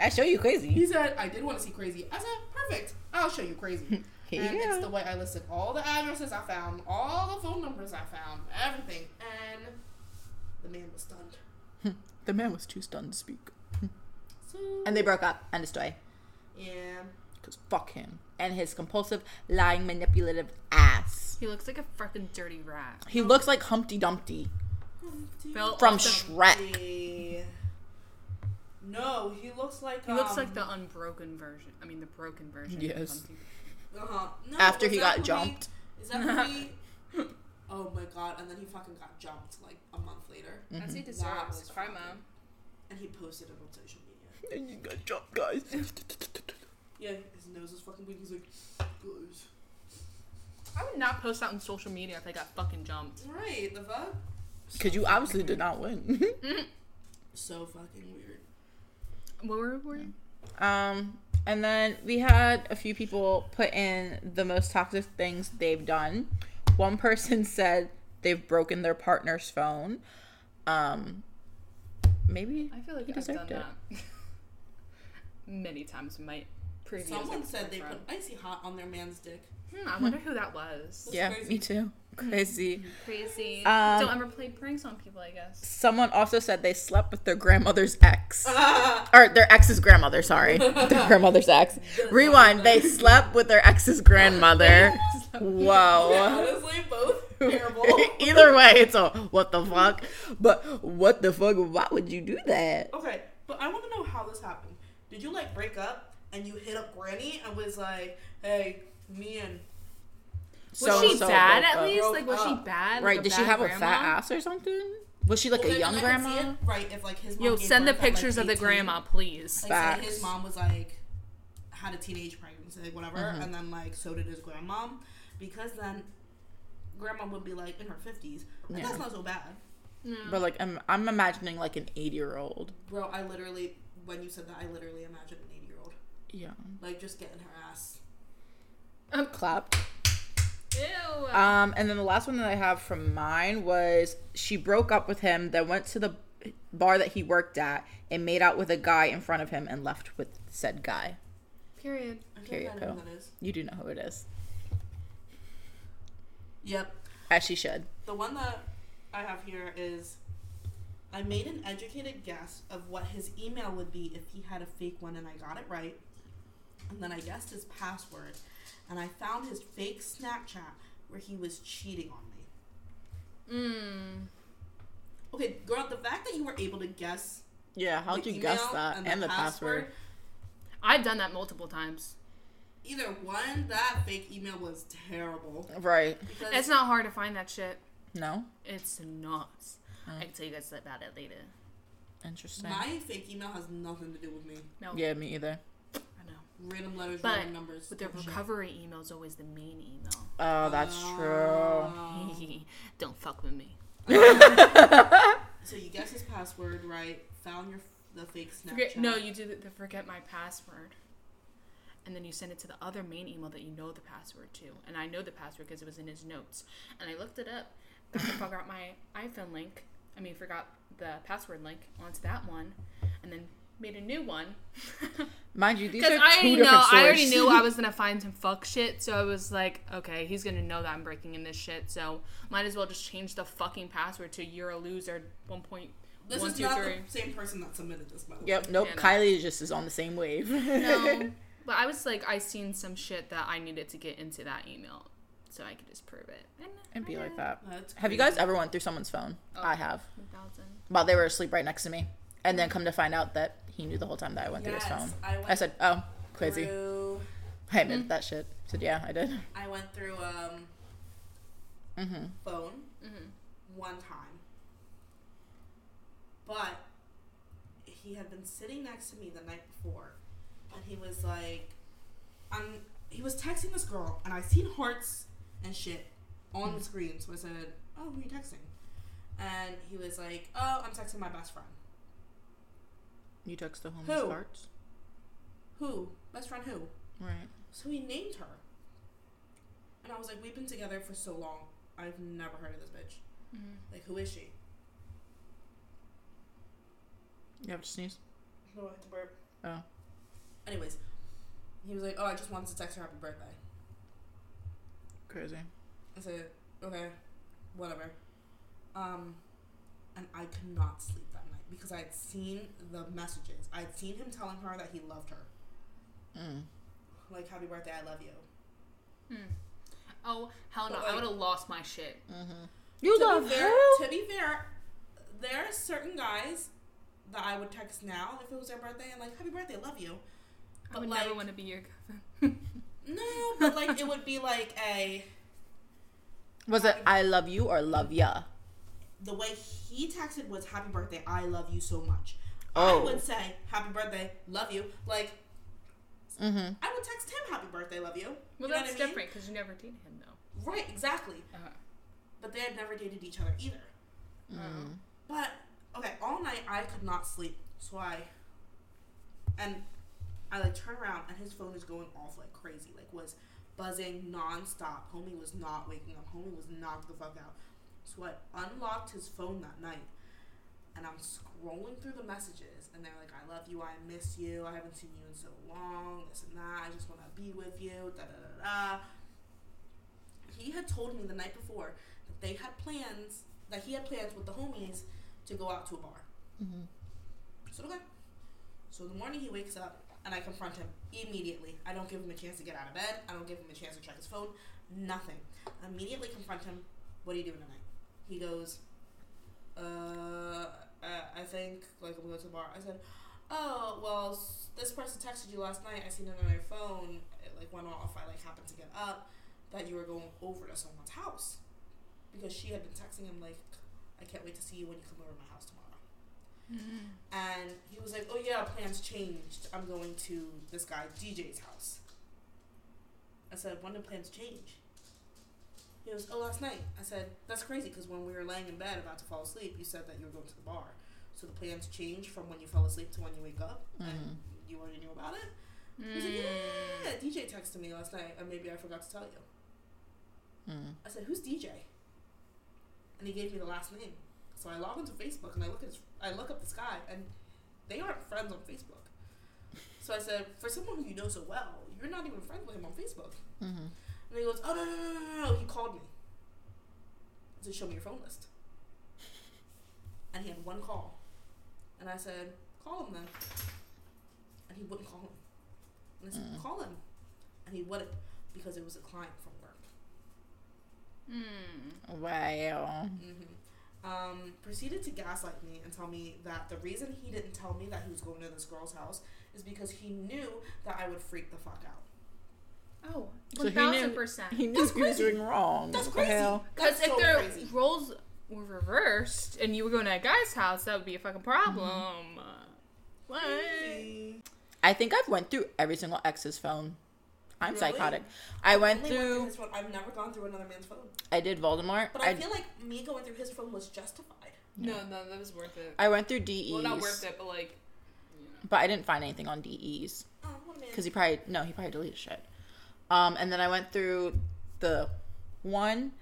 I show you crazy. He said, I did want to see crazy. I said, perfect. I'll show you crazy. Here and you it's the way I listed all the addresses I found, all the phone numbers I found, everything. And the man was stunned. The man was too stunned to speak. So, And they broke up. End of story. yeah. Because fuck him. And his compulsive, lying, manipulative ass. He looks like a fucking dirty rat. He looks like Humpty Dumpty Built from Shrek. Eh, No, he looks like. He looks um, like the unbroken version. I mean, the broken version. Yes. Uh-huh. No, After he got jumped. Is that movie? oh my god! And then he fucking got jumped like a month later, As he That deserves. was Karma. fucking- and he posted it on social media. And you got jumped, guys. Yeah, his nose is fucking bleeding. He's like, guys. I would not post that on social media if I got fucking jumped. Right, the fuck? Because you obviously did not win. So fucking weird. What were we? um, and then we had a few people put in the most toxic things they've done. One person said they've broken their partner's phone. Um, maybe I feel like he I've done deserved it. that many times in my previous. Someone said they put icy hot on their man's dick. Hmm, I wonder who that was. That's Yeah, crazy. me too. Crazy. Crazy. Um, Don't ever play pranks on people, I guess. Someone also said they slept with their grandmother's ex. or their ex's grandmother, sorry. their grandmother's ex. Rewind. They slept with their ex's grandmother. Whoa. Honestly, both terrible. Either way, it's a what the fuck. But what the fuck? Why would you do that? okay, but I want to know how this happened. Did you like break up and you hit up Granny and was like, "Hey, me and Was So- she so bad at least? Like, was she up. bad? Right? Like Did she bad have a fat ass or something? Was she like Well, a young I grandma? it, right? If like his mom Yo, gave send the birth at, like, pictures of the grandma, please. Like Facts. say his mom was like had a teenage pregnancy, like whatever, Mm-hmm. and then like so did his grandma, because then grandma would be like in her fifties, and Yeah. that's not so bad, But like, I'm I'm imagining like an 80 year old. bro. I literally when you said that, I literally imagined an eighty year old Yeah. like just getting her ass. Clapped. Ew. Um, and then the last one that I have from mine was she broke up with him, then went to the bar that he worked at and made out with a guy in front of him and left with said guy. Period. I think Period, I know who that is. You do know who it is, Yep, as she should. the one that I have here is. I made an educated guess of what his email would be if he had a fake one, and I got it right. And then I guessed his password, and I found his fake Snapchat where he was cheating on me. Mm. Okay, girl, the fact that you were able to guess Yeah, how'd you guess that and, the, password? I've done that multiple times. Either one, that fake email was terrible. Right? It's not hard to find that shit. No. It's nuts. I can tell you guys about it later. Interesting. my fake email has nothing to do with me. No, yeah, me either. I know. Random letters, But random numbers. But the bullshit. recovery email is always the main email. Oh, that's true. Don't fuck with me. So you guess his password right, found your the fake Snapchat. Forget, no, you do the, the forget my password. And then you send it to the other main email that you know the password to. And I know the password because it was in his notes. And I looked it up, got to figure out my iPhone link. I mean, forgot the password link onto that one, and then made a new one. Mind you, these Because are I already different know, stores. I already knew I was gonna find some fuck shit, so I was like, okay, he's gonna know that I'm breaking in this shit, so might as well just change the fucking password to "you're a loser" one point This one is two not three. the same person that submitted this, by the way. Yep. Nope. Yeah, no. Kylie just is on the same wave. No, but I was like, I seen some shit that I needed to get into that email, so I could just prove it. And, and be like that. Have you guys ever went through someone's phone? Oh. I have. One thousand. While they were asleep right next to me, and then come to find out that he knew the whole time that I went through his phone. I went I said, "Oh, crazy." Through, I admitted that shit. I said, "Yeah, I did." I went through um Mm-hmm. phone Mm-hmm. one time, but he had been sitting next to me the night before, and he was like, "I'm." He was texting this girl, and I seen hearts and shit on the screen. So I said, "Oh, who are you texting?" And he was like, "Oh, I'm texting my best friend." You text the homies Who? Who? Best friend who? right? So he named her. And I was like, we've been together for so long. I've never heard of this bitch. Mm-hmm. Like, who is she? You have to sneeze. No, I have to burp. Oh. Anyways, he was like, oh, I just wanted to text her happy birthday. Crazy. I said, okay, whatever. Um, and I could not sleep because I had seen the messages. I had seen him telling her that he loved her. Mm. Like, happy birthday, I love you. Hmm. Oh hell no! But, I would have lost my shit. Mm-hmm. You to love be fair, her. To be fair, there are certain guys that I would text now if it was their birthday and like, happy birthday, love you. I would like, never want to be your girlfriend. No, but like it would be like a Was it I love you or love ya? The way he texted was happy birthday, I love you so much. Oh. I would say happy birthday, love you. Like Mm-hmm. I would text him happy birthday, love you. well, you know that's what I mean? different because you never dated him though. Right, exactly. Uh-huh. But they had never dated each other either. Mm. But okay, all night I could not sleep, so I and I like turn around and his phone is going off like crazy, like was buzzing nonstop. Homie was not waking up. Homie was knocked the fuck out. So I unlocked his phone that night, and I'm scrolling through the messages, and they're like, "I love you. I miss you. I haven't seen you in so long. This and that. I just want to be with you." Da da da da. He had told me the night before that they had plans, that he had plans with the homies to go out to a bar. Mm-hmm. So okay. So the morning he wakes up and I confront him immediately. I don't give him a chance to get out of bed. I don't give him a chance to check his phone. Nothing. I immediately confront him. What are you doing tonight? He goes, uh, uh, I think like I'm going to the bar. I said, oh well, this person texted you last night. I seen it on your phone. It like went off. I like happened to get up. That you were going over to someone's house because she had been texting him like, I can't wait to see you when you come over to my house tomorrow. And he was like, "Oh yeah, plans changed. I'm going to this guy DJ's house." I said, "When did plans change?" He goes, "Oh, last night." I said, "That's crazy because when we were laying in bed about to fall asleep, you said that you were going to the bar. So the plans changed from when you fell asleep to when you wake up, Mhm. and you already knew about it." He was like, Mm. "Yeah, DJ texted me last night, and maybe I forgot to tell you." Mm. I said, "Who's DJ?" And he gave me the last name. So I log into Facebook and I look at his, I look up this guy, and they aren't friends on Facebook. So I said, "For someone who you know so well, you're not even friends with him on Facebook." Mm-hmm. And he goes, "Oh no no no no no!" no. He called me. He said, "Show me your phone list." And he had one call, and I said, "Call him then." And he wouldn't call him. And I said, Mm. "Call him," and he wouldn't because it was a client from work. Mm. Wow. hmm Um, proceeded to gaslight me and tell me that the reason he didn't tell me that he was going to this girl's house is because he knew that I would freak the fuck out. Oh, So he knew- thousand percent. He knew That's he was crazy. doing wrong. That's What crazy. Because if so the crazy. roles were reversed and you were going to a guy's house, that would be a fucking problem. Uh, What? I think I've went through every single ex's phone. I'm Really? psychotic. I went Only through through. his phone. I've never gone through another man's phone, I did Voldemort. but I, I feel like me going through his phone was justified. No, no, that was worth it. I went through DEs. Well, not worth it, but like, you know. But I didn't find anything on DEs Oh, man. because he probably no, he probably deleted shit. Um, and then I went through the one.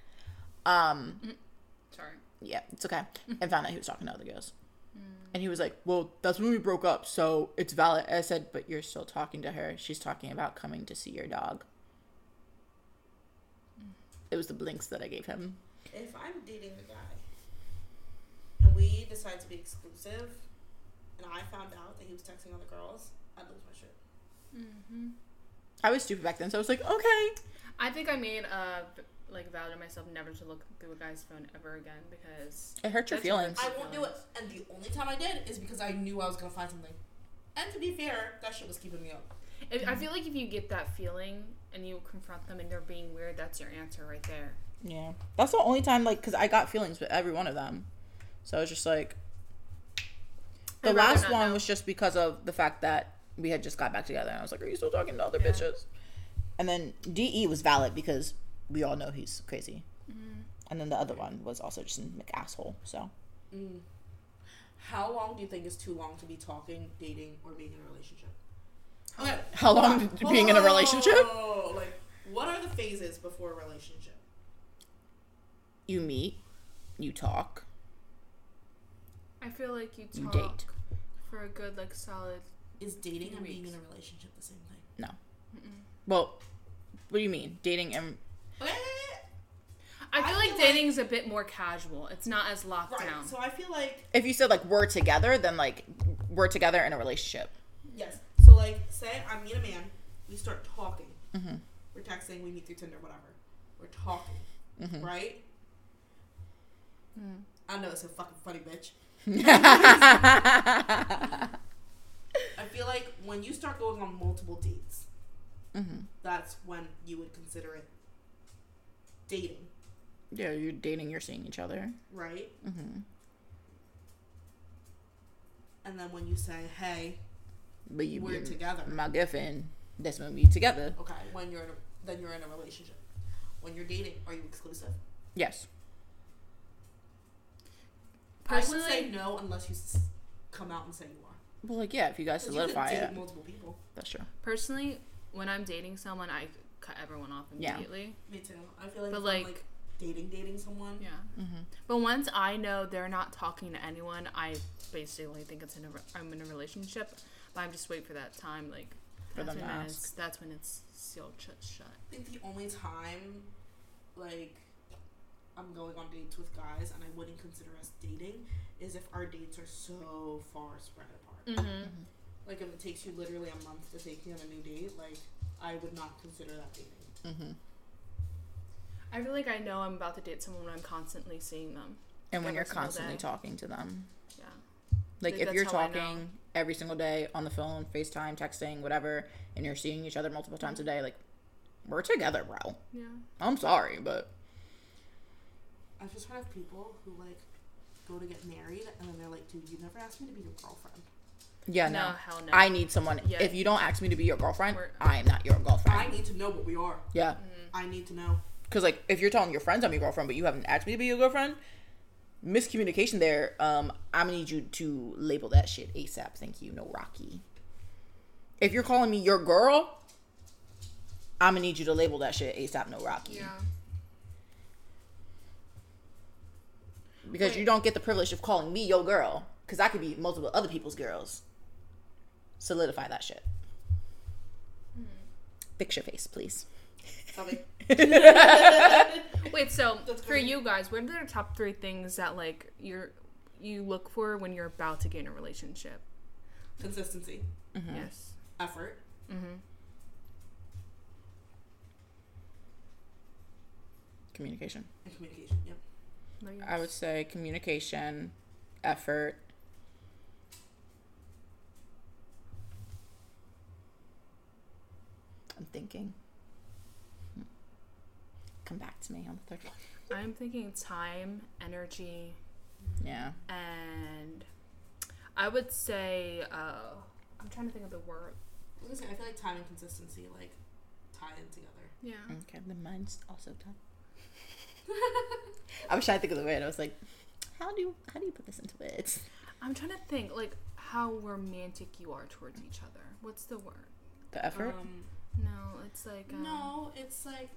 Um, Sorry. yeah, it's okay. And found out he was talking to other girls. And he was like, Well, that's when we broke up, so it's valid. I said, But you're still talking to her. She's talking about coming to see your dog. It was the blinks that I gave him. If I'm dating a guy and we decide to be exclusive, and I found out that he was texting other girls, I'd lose my shit. Mm-hmm. I was stupid back then, so I was like, Okay. I think I made a like vow to myself never to look through a guy's phone ever again because It hurt your feelings. I won't do it. And the only time I did is because I knew I was gonna find something. And to be fair, that shit was keeping me up. if, I feel like if you get that feeling and you confront them and they're being weird, that's your answer right there. Yeah. That's the only time, like, because I got feelings with every one of them. So I was just like, the last one know. was just because of the fact that we had just got back together. And I was like, Are you still talking to other Yeah. bitches? And then DE was valid because we all know he's crazy. Mm-hmm. And then the other one was also just an asshole. So Mm. How long do you think is too long to be talking, dating, or being in a relationship? Okay. How long hold being in a relationship? Oh, like, what are the phases before a relationship? you meet, you talk, I feel like you You talk date. for a good like solid. Is dating and being in a relationship the same thing? no. Well, what do you mean? Dating and Okay. I I feel like feel like- a bit more casual. It's not as locked Right. down. So I feel like if you said like we're together, then like we're together in a relationship. yes. So like, say I meet a man, we start talking. Mm-hmm. We're texting, we meet through Tinder, whatever. We're talking, Mhm. right? Mm. I know it's a fucking funny bitch. I feel like when you start going on multiple dates, hmm that's when you would consider it dating, Yeah, you're dating, you're seeing each other. right? Mm-hmm. And then when you say, "Hey, But you we're together," my girlfriend. That's when we're together. okay, when you're in a, then you're in a relationship. When you're dating, are you exclusive? Yes. I would Personally, say no unless you s- come out and say you are. Well, like yeah, if you guys solidify date it, multiple people. that's true. personally, when I'm dating someone, I cut everyone off immediately. Yeah. immediately. Me too. I feel like, But, if I'm, like- like dating dating someone. Yeah. hmm But once I know they're not talking to anyone, I basically think it's in a re- I'm in a relationship. But I'm just wait for that time, like For that's them to when ask. it's that's when it's sealed shut. shut. I think the only time, like, I'm going on dates with guys and I wouldn't consider us dating is if our dates are so far spread apart. Mm-hmm. Like, if it takes you literally a month to take me on a new date, like, I would not consider that dating. hmm I feel like I know I'm about to date someone when I'm constantly seeing them. And when you're constantly day. talking to them, Yeah. like Like, if you're how I know. talking every single day on the phone, FaceTime, texting, whatever, and you're seeing each other multiple times a day, like we're together, bro. Yeah. I'm sorry, but I've just heard of people who, like, go to get married and then they're like, dude, you never asked me to be your girlfriend. Yeah, no, no. hell no. I need someone. Yeah. If you don't ask me to be your girlfriend, We're- I am not your girlfriend. I need to know what we are. yeah. I need to know. Because like if you're telling your friends I'm your girlfriend, but you haven't asked me to be your girlfriend, miscommunication there. Um, I'm gonna need you to label that shit ASAP. Thank you. No Rocky. If you're calling me your girl, I'm gonna need you to label that shit ASAP. No Rocky. Yeah. Because you don't get the privilege of calling me your girl. Because I could be multiple other people's girls. Solidify that shit. Hmm. Fix your face, please. Wait, so for you guys, what are the top three things that like you're you look for when you're about to get in a relationship? Consistency, Mm-hmm. Yes. effort, Mm-hmm. Communication. and communication. Yep. I would say communication, effort. I'm thinking. Hmm. Come back to me on the third one. I'm thinking time, energy, Yeah. and I would say uh, I'm trying to think of the word. I was say, I feel like time and consistency like tie in together. Yeah. Okay, then mine's also done. I was trying to think of the word. I was like, how do you how do you put this into words? I'm trying to think like how romantic you are towards each other. What's the word? The effort. Um, No, it's like um, no, it's like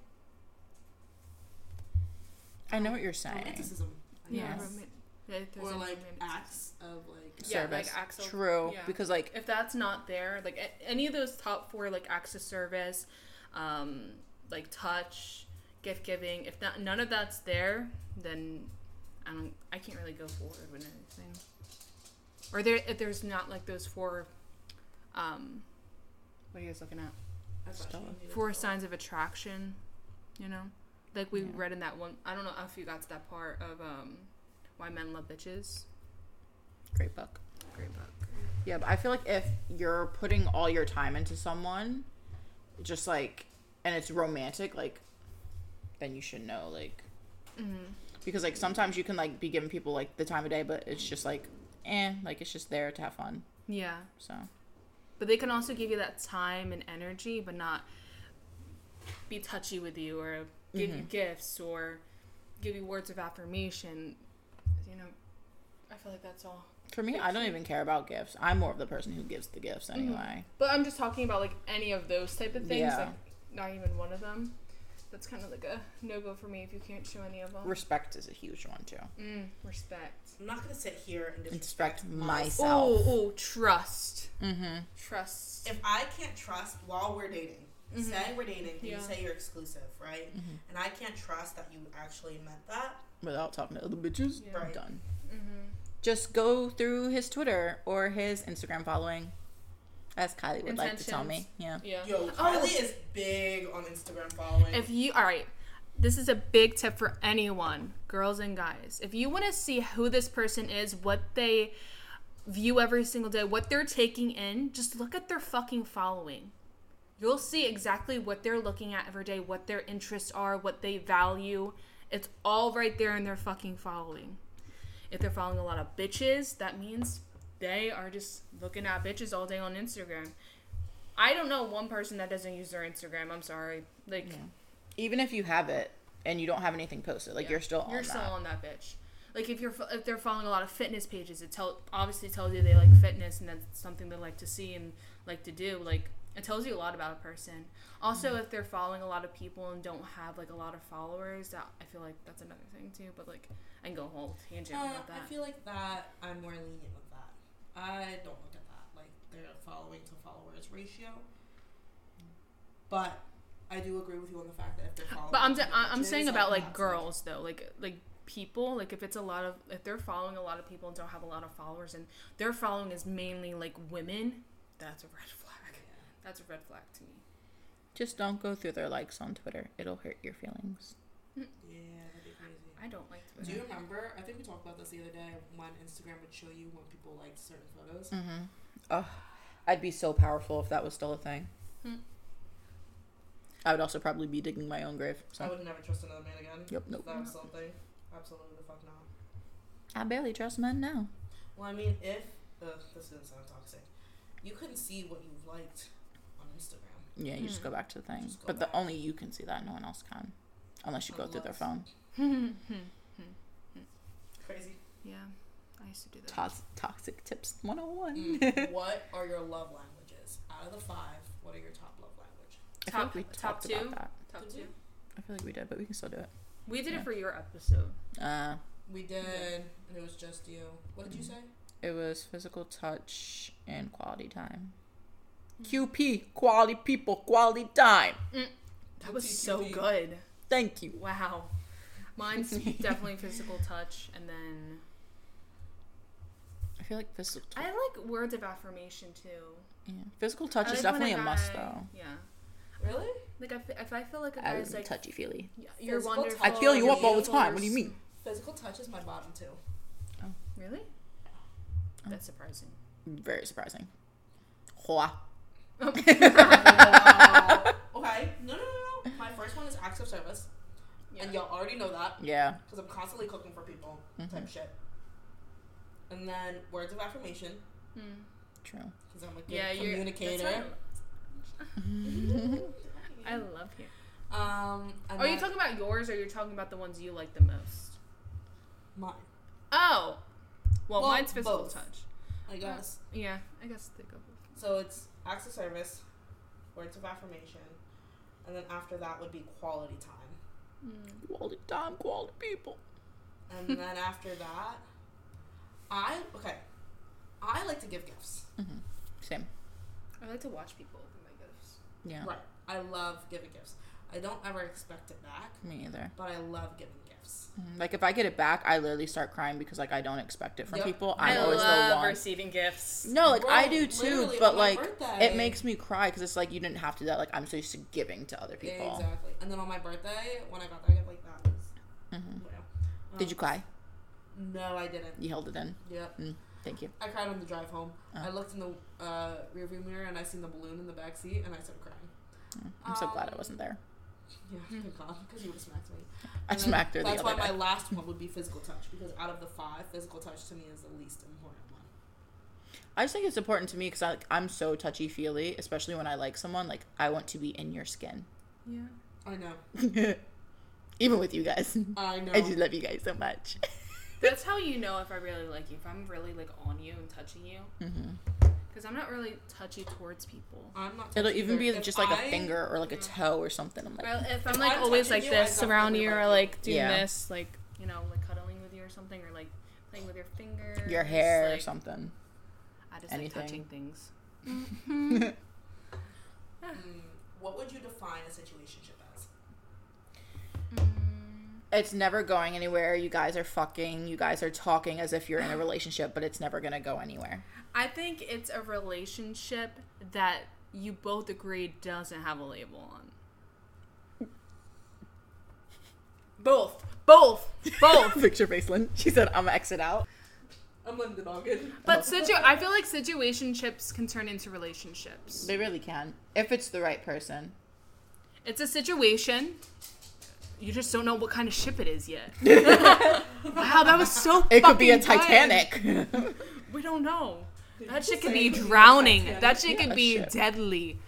I know what you're saying. romanticism. I Yeah. guess. roman- there's or like romantic acts of like Yeah, like service. acts of- True, yeah. because like if that's not there, like a- any of those top four, like acts of service, um, like touch, gift giving, if that none of that's there, then I don't, I can't really go forward with anything. Or there, if there's not like those four, um, what are you guys looking at? I thought Stella. she Four signs of attraction, you know, like we Yeah. read in that one. I don't know if you got to that part of um, why men love bitches. great book. Great book. Yeah, but I feel like if you're putting all your time into someone, just like, and it's romantic, like, then you should know, like, Mm-hmm. because like sometimes you can like be giving people like the time of day, but it's just like, eh, like it's just there to have fun. Yeah. So But they can also give you that time and energy, but not be touchy with you or give you mm-hmm. gifts or give you words of affirmation. You know, I feel like that's all. for me, I don't even care about gifts. I'm more of the person who gives the gifts mm-hmm. anyway. But I'm just talking about like any of those type of things. Yeah. Like not even one of them. That's kind of like a no go for me if you can't show any of them. Respect is a huge one too. Mm, respect. I'm not gonna sit here and Disrespect disrespect myself. Oh, oh, trust. Mm-hmm. Trust. If I can't trust while we're dating, Mhm. say we're dating and Yeah. you say you're exclusive, right? Mhm. And I can't trust that you actually meant that. Without talking to other bitches, Yeah. Right. done. Mm-hmm. Just go through his Twitter or his Instagram following, as Kylie would like to tell me. Yeah. Yeah. Yo, oh. Kylie Oh. is big on Instagram following. If you, all right, this is a big tip for anyone, girls and guys. If you want to see who this person is, what they view every single day, what they're taking in, just look at their fucking following. You'll see exactly what they're looking at every day, what their interests are, what they value. It's all right there in their fucking following. If they're following a lot of bitches, that means they are just looking at bitches all day on Instagram. I don't know one person that doesn't use their Instagram. I'm sorry. Like, Yeah. Even if you have it and you don't have anything posted, like Yeah. you're still on you're that. still on that bitch. Like if you're if they're following a lot of fitness pages, it tell obviously tells you they like fitness and that's something they like to see and like to do. Like it tells you a lot about a person. Also, if they're following a lot of people and don't have like a lot of followers, that I feel like that's another thing too. But like I can go whole tangent Uh, about that. I feel like that I'm more lenient with that. I don't look at that like their following to followers ratio. But I do agree with you on the fact that if they're following, But I'm, other I- I'm bitches, saying about like that's, girls though, like like people, like if it's a lot of if they're following a lot of people and don't have a lot of followers and their following is mainly like women, that's a red flag. That's a red flag to me. Just don't go through their likes on Twitter. It'll hurt your feelings. Yeah, that'd be crazy. I don't like Do you remember? I think we talked about this the other day when Instagram would show you when people liked certain photos. Mm-hmm. Oh, I'd be so powerful if that was still a thing. Hmm. I would also probably be digging my own grave. I would never trust another man again. Yep, if nope. That was something. Absolutely the fuck not. I barely trust men now. Well, I mean, if uh, this is gonna sound toxic, you couldn't see what you've liked on Instagram. Yeah, you just Hmm. go back to the thing. But the only you can see that. No one else can, unless you go through their phone. Crazy. yeah, I used to do that. Tox- toxic tips 101. Mm, what are your love languages? Out of the five, what are your top love language? I feel like Top- we top talked two? about that. Top Did two. we? I feel like we did, but we can still do it. We did Yeah. it for your episode. Uh, We did, and it was just you. What did you say? it was physical touch and quality time. QP, quality people, quality time. That was so good. Thank you. Wow. Mine's definitely physical touch, and then I feel like physical touch. I like words of affirmation too. yeah. Physical touch I is like when definitely a, must, though. Yeah. Really? Like I f- if I feel like a I'm guy's like touchy feely. "Yeah, you're Physical wonderful. I feel you up all the time. What do you mean? Physical touch is my bottom two. Oh. Really? Oh. That's surprising. Very surprising. Hua. Wow. Oh. okay. No, no, no, no. My first one is acts of service, Yeah. and y'all already know that Yeah. because I'm constantly cooking for people, Mhm. type shit. And then words of affirmation Hmm. True. because I'm a good Yeah, communicator. I love you. Um, and Are you talking about yours, or you're talking about the ones you like the most? mine? Oh, well, Well, mine's physical both. touch. I guess. Yeah, I guess they go. both. So it's acts of service, words of affirmation, and then after that would be quality time. Hmm. Quality time, quality people. And then after that, I okay. I like to give gifts. Mm-hmm. Same. I like to watch people open my gifts. Yeah. Right. I love giving gifts. I don't ever expect it back, Me either. but I love giving gifts. Like if I get it back, I literally start crying because like I don't expect it from Yep. people. I I'm always the love one. receiving gifts. No, like Bro, I do too, but like birthday. it makes me cry because it's like you didn't have to do that. Like I'm so used to giving to other people. Exactly. And then on my birthday, when I got that gift, like that was. Mhm. Yeah. Did you cry? No, I didn't. You held it in. Yep. Mm, thank you. I cried on the drive home. Oh. I looked in the uh, rearview mirror and I seen the balloon in the back seat and I started crying. Mm, I'm so glad I Um, wasn't there. Yeah, thank God, because you would have smacked me. I then smacked her the That's other why day. my last one would be physical touch because out of the five, physical touch to me is the least important one. I just think it's important to me because like, I'm so touchy feely, especially when I like someone. Like I want to be in your skin, Yeah. I know. even with you guys. I know. I just love you guys so much. That's how you know if I really like you. If I'm really like on you and touching you, hmm because I'm not really touchy towards people. I'm not. It'll touchy even be either. just If like a I- finger or like a toe or something. I'm like, Well, if I'm like I'm always touching like you, this around you, or you. like doing Yeah. this, like you know, like cuddling with you or something, or like playing with your fingers, your hair or something. I just anything. like touching things. Mm, what would you define a situationship as? Mm, it's never going anywhere. You guys are fucking. You guys are talking as if you're in a relationship, but it's never gonna go anywhere. I think it's a relationship that you both agree doesn't have a label on. Both, both, both. Picture Facelin. She said, "I'm gonna exit out." I'm Linda Doggett. But situ- I feel like situationships can turn into relationships. They really can if it's the right person. It's a situation. You just don't know what kind of ship it is yet. wow, that was so. It could be a fucking. Titanic. We don't know. That shit could be it could be a drowning. That shit could be shit. deadly.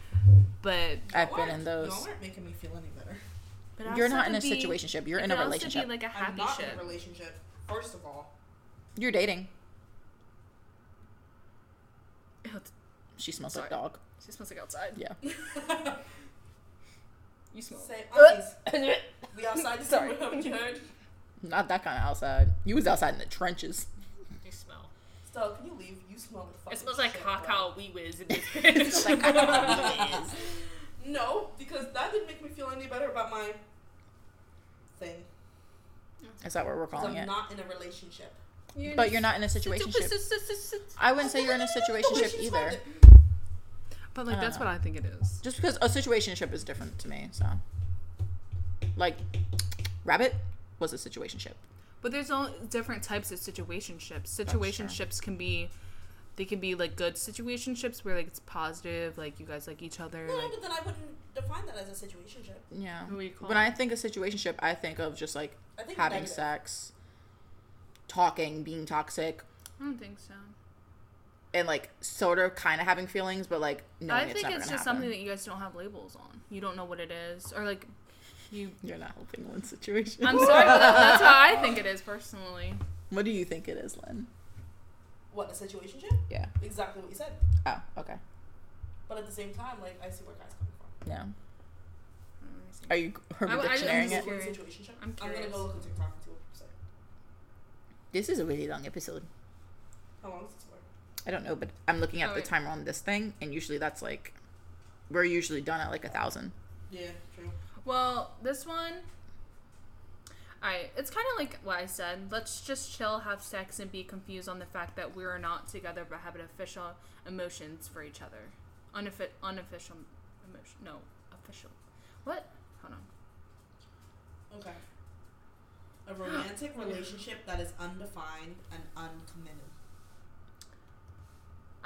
But I've been in those. Y'all aren't making me feel any better. but You're not in a could be- situationship. You're in a could also relationship. Be like a I'm happy not ship. in a relationship. First of all, You're dating. She smells Sorry. like dog. She smells like outside. Yeah. You smell. say Uh, aunties. we outside the Sorry. summer of church. Not that kind of outside. You was outside in the trenches. You smell. Stella, can you leave? You smell like fucking It smells like cacao wee whiz in this bitch. like, I know No, because that didn't make me feel any better about my thing. Is that what we're calling I'm it? not in a relationship. But you're not in a situation. I wouldn't say you're in a situation She's either. Fine. But like that's Uh, what I think it is. Just because a situationship is different to me, so. Like, Rabbit was a situationship. But there's all different types of situationships. Situationships can be they can be like good situationships where like it's positive, like you guys like each other. No, Like, but then I wouldn't define that as a situationship. Yeah. What do you call When it? I think of situationship, I think of just like having negative. sex, talking, being toxic, I don't think so. And like sort of kind of having feelings, but like no. I it's think never it's just happen. something that you guys don't have labels on. You don't know what it is, or like you. You're not helping Lynn's situation. I'm sorry, but that, that's how I think it is personally. What do you think it is, Lynn? What a situationship? Yeah. Exactly what you said. Oh, okay. But at the same time, like I see where guys coming from. Yeah. Let me see. Are you Dictionarying it? curious. Situationship. I'm I'm gonna go look on TikTok and see what people say. This is a really long episode. How long is this for? I don't know, but I'm looking at Oh, the wait. timer on this thing, and usually that's like, we're usually done at like a thousand. Yeah, true. Well, this one. Alright, it's kind of like what I said. Let's just chill, have sex, and be confused on the fact that we are not together but have an official emotions for each other. Unoffi- unofficial emotion. No, official. What? Hold on. Okay. A romantic relationship that is undefined and uncommitted.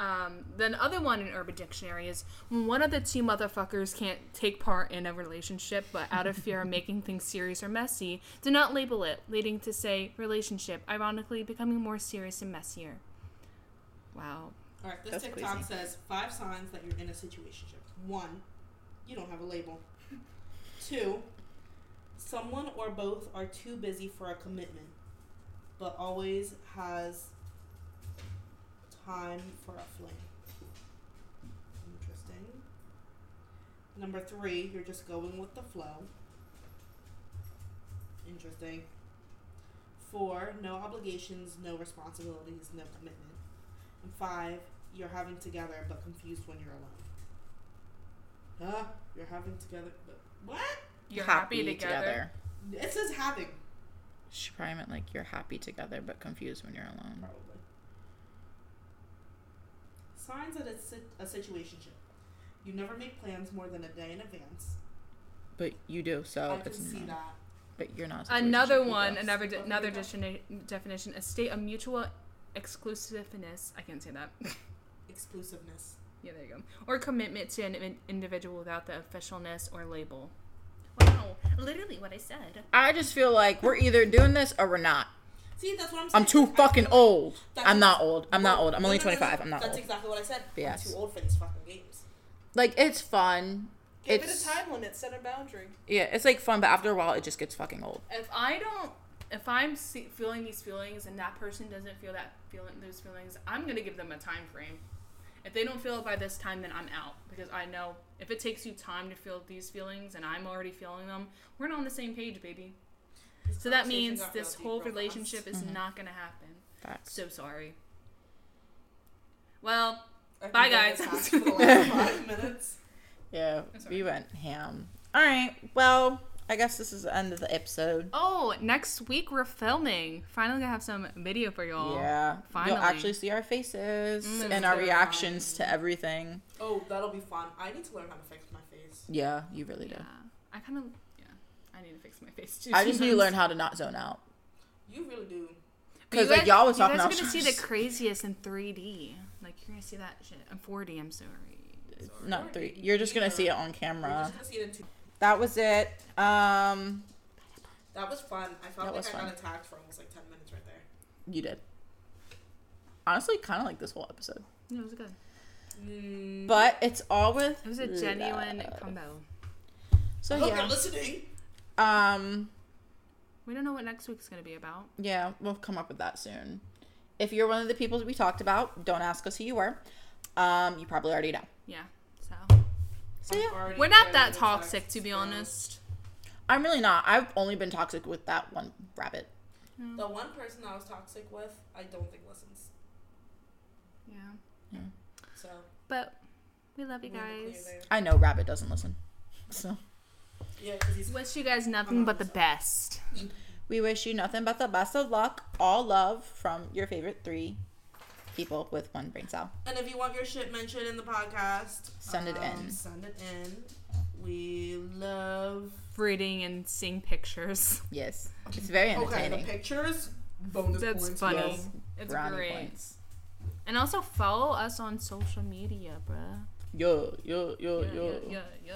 Um, then other one in Urban Dictionary is when one of the two motherfuckers can't take part in a relationship, but out of fear of making things serious or messy, do not label it, leading to say relationship, ironically becoming more serious and messier. Wow. All right, this That's TikTok crazy. says five signs that you're in a situationship. One, you don't have a label. Two, someone or both are too busy for a commitment, but always has time for a fling. Interesting. Number three, you're just going with the flow. Interesting. Four, no obligations, no responsibilities, no commitment. And five, you're having together but confused when you're alone. Huh? You're having together but what? You're happy, together. It says having. She probably meant like you're happy together but confused when you're alone. Probably. Signs that it's a situationship. You never make plans more than a day in advance. But you do, so I can it's see not. that. But you're not. Another one, another de- another go. defini- definition: a state of mutual exclusiveness. I can't say that. Exclusiveness. yeah, there you go. Or commitment to an in- individual without the officialness or label. Wow, literally what I said. I just feel like we're either doing this or we're not. See, that's what I'm saying. I'm too fucking feel like old. that's I'm not old. I'm not old. I'm no, only no, no, no, 25. I'm not That's old. exactly what I said. Yes. I'm too old for these fucking games. Like it's fun. Give it's it a time limit. Set a boundary. yeah, it's like fun, but after a while, it just gets fucking old. If I don't, if I'm see- feeling these feelings and that person doesn't feel that feeling those feelings, I'm gonna give them a time frame. If they don't feel it by this time, then I'm out because I know if it takes you time to feel these feelings and I'm already feeling them, we're not on the same page, baby. These So that means this whole deep real fast. relationship is Mhm. not gonna happen. Facts. So sorry. Well, Bye, guys. attacked for the last five minutes. Yeah, we went ham. All right. Well, I guess this is the end of the episode. oh, next week we're filming. Finally, gonna have some video for y'all. yeah. finally. You'll actually see our faces Mm. and our It's reactions to everything. Oh, that'll be fun. I need to learn how to fix my face. Yeah, you really do. I kind of yeah. I need to fix my face too. I just need to learn how to not zone out. You really do. Because like y'all was talking about. You guys are gonna see the craziest in 3D. Like you're gonna see that shit in 4D. I'm sorry. not three. You're just gonna see it on We're camera. just gonna see it in two. That was it. Um, That was fun. I That felt was like I fun. got attacked for almost like ten minutes right there. you did. Honestly, kind of like this whole episode, Yeah, it was good. Mm. but it's all with. It was a genuine love. combo. So I hope yeah. you're listening. Um. We don't know what next week's gonna be about. Yeah, we'll come up with that soon. If you're one of the people that we talked about, don't ask us who you were. Um, you probably already know. Yeah. So So yeah, we're not that toxic, to be from- honest. I'm really not. I've only been toxic with that one rabbit. The one person I was toxic with, I don't think listens. Yeah. yeah. So But we love you we have a clear guys. I know rabbit doesn't listen. So Yeah, because he's Wish you guys nothing but the best. we wish you nothing but the best of luck, all love from your favorite three people with one brain cell. And if you want your shit mentioned in the podcast, Send it um, in. Send it in. We love. Reading and seeing pictures. Yes, it's very entertaining. Okay, the entertaining. pictures. Bonus That's points, funny. yes. It's Brownie great. points. And also follow us on social media, bruh. Yo, yo, yo, Yeah, yo. yeah, yeah, yeah.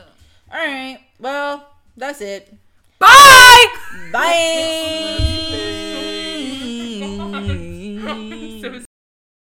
All right. Well, that's it. Bye. Bye.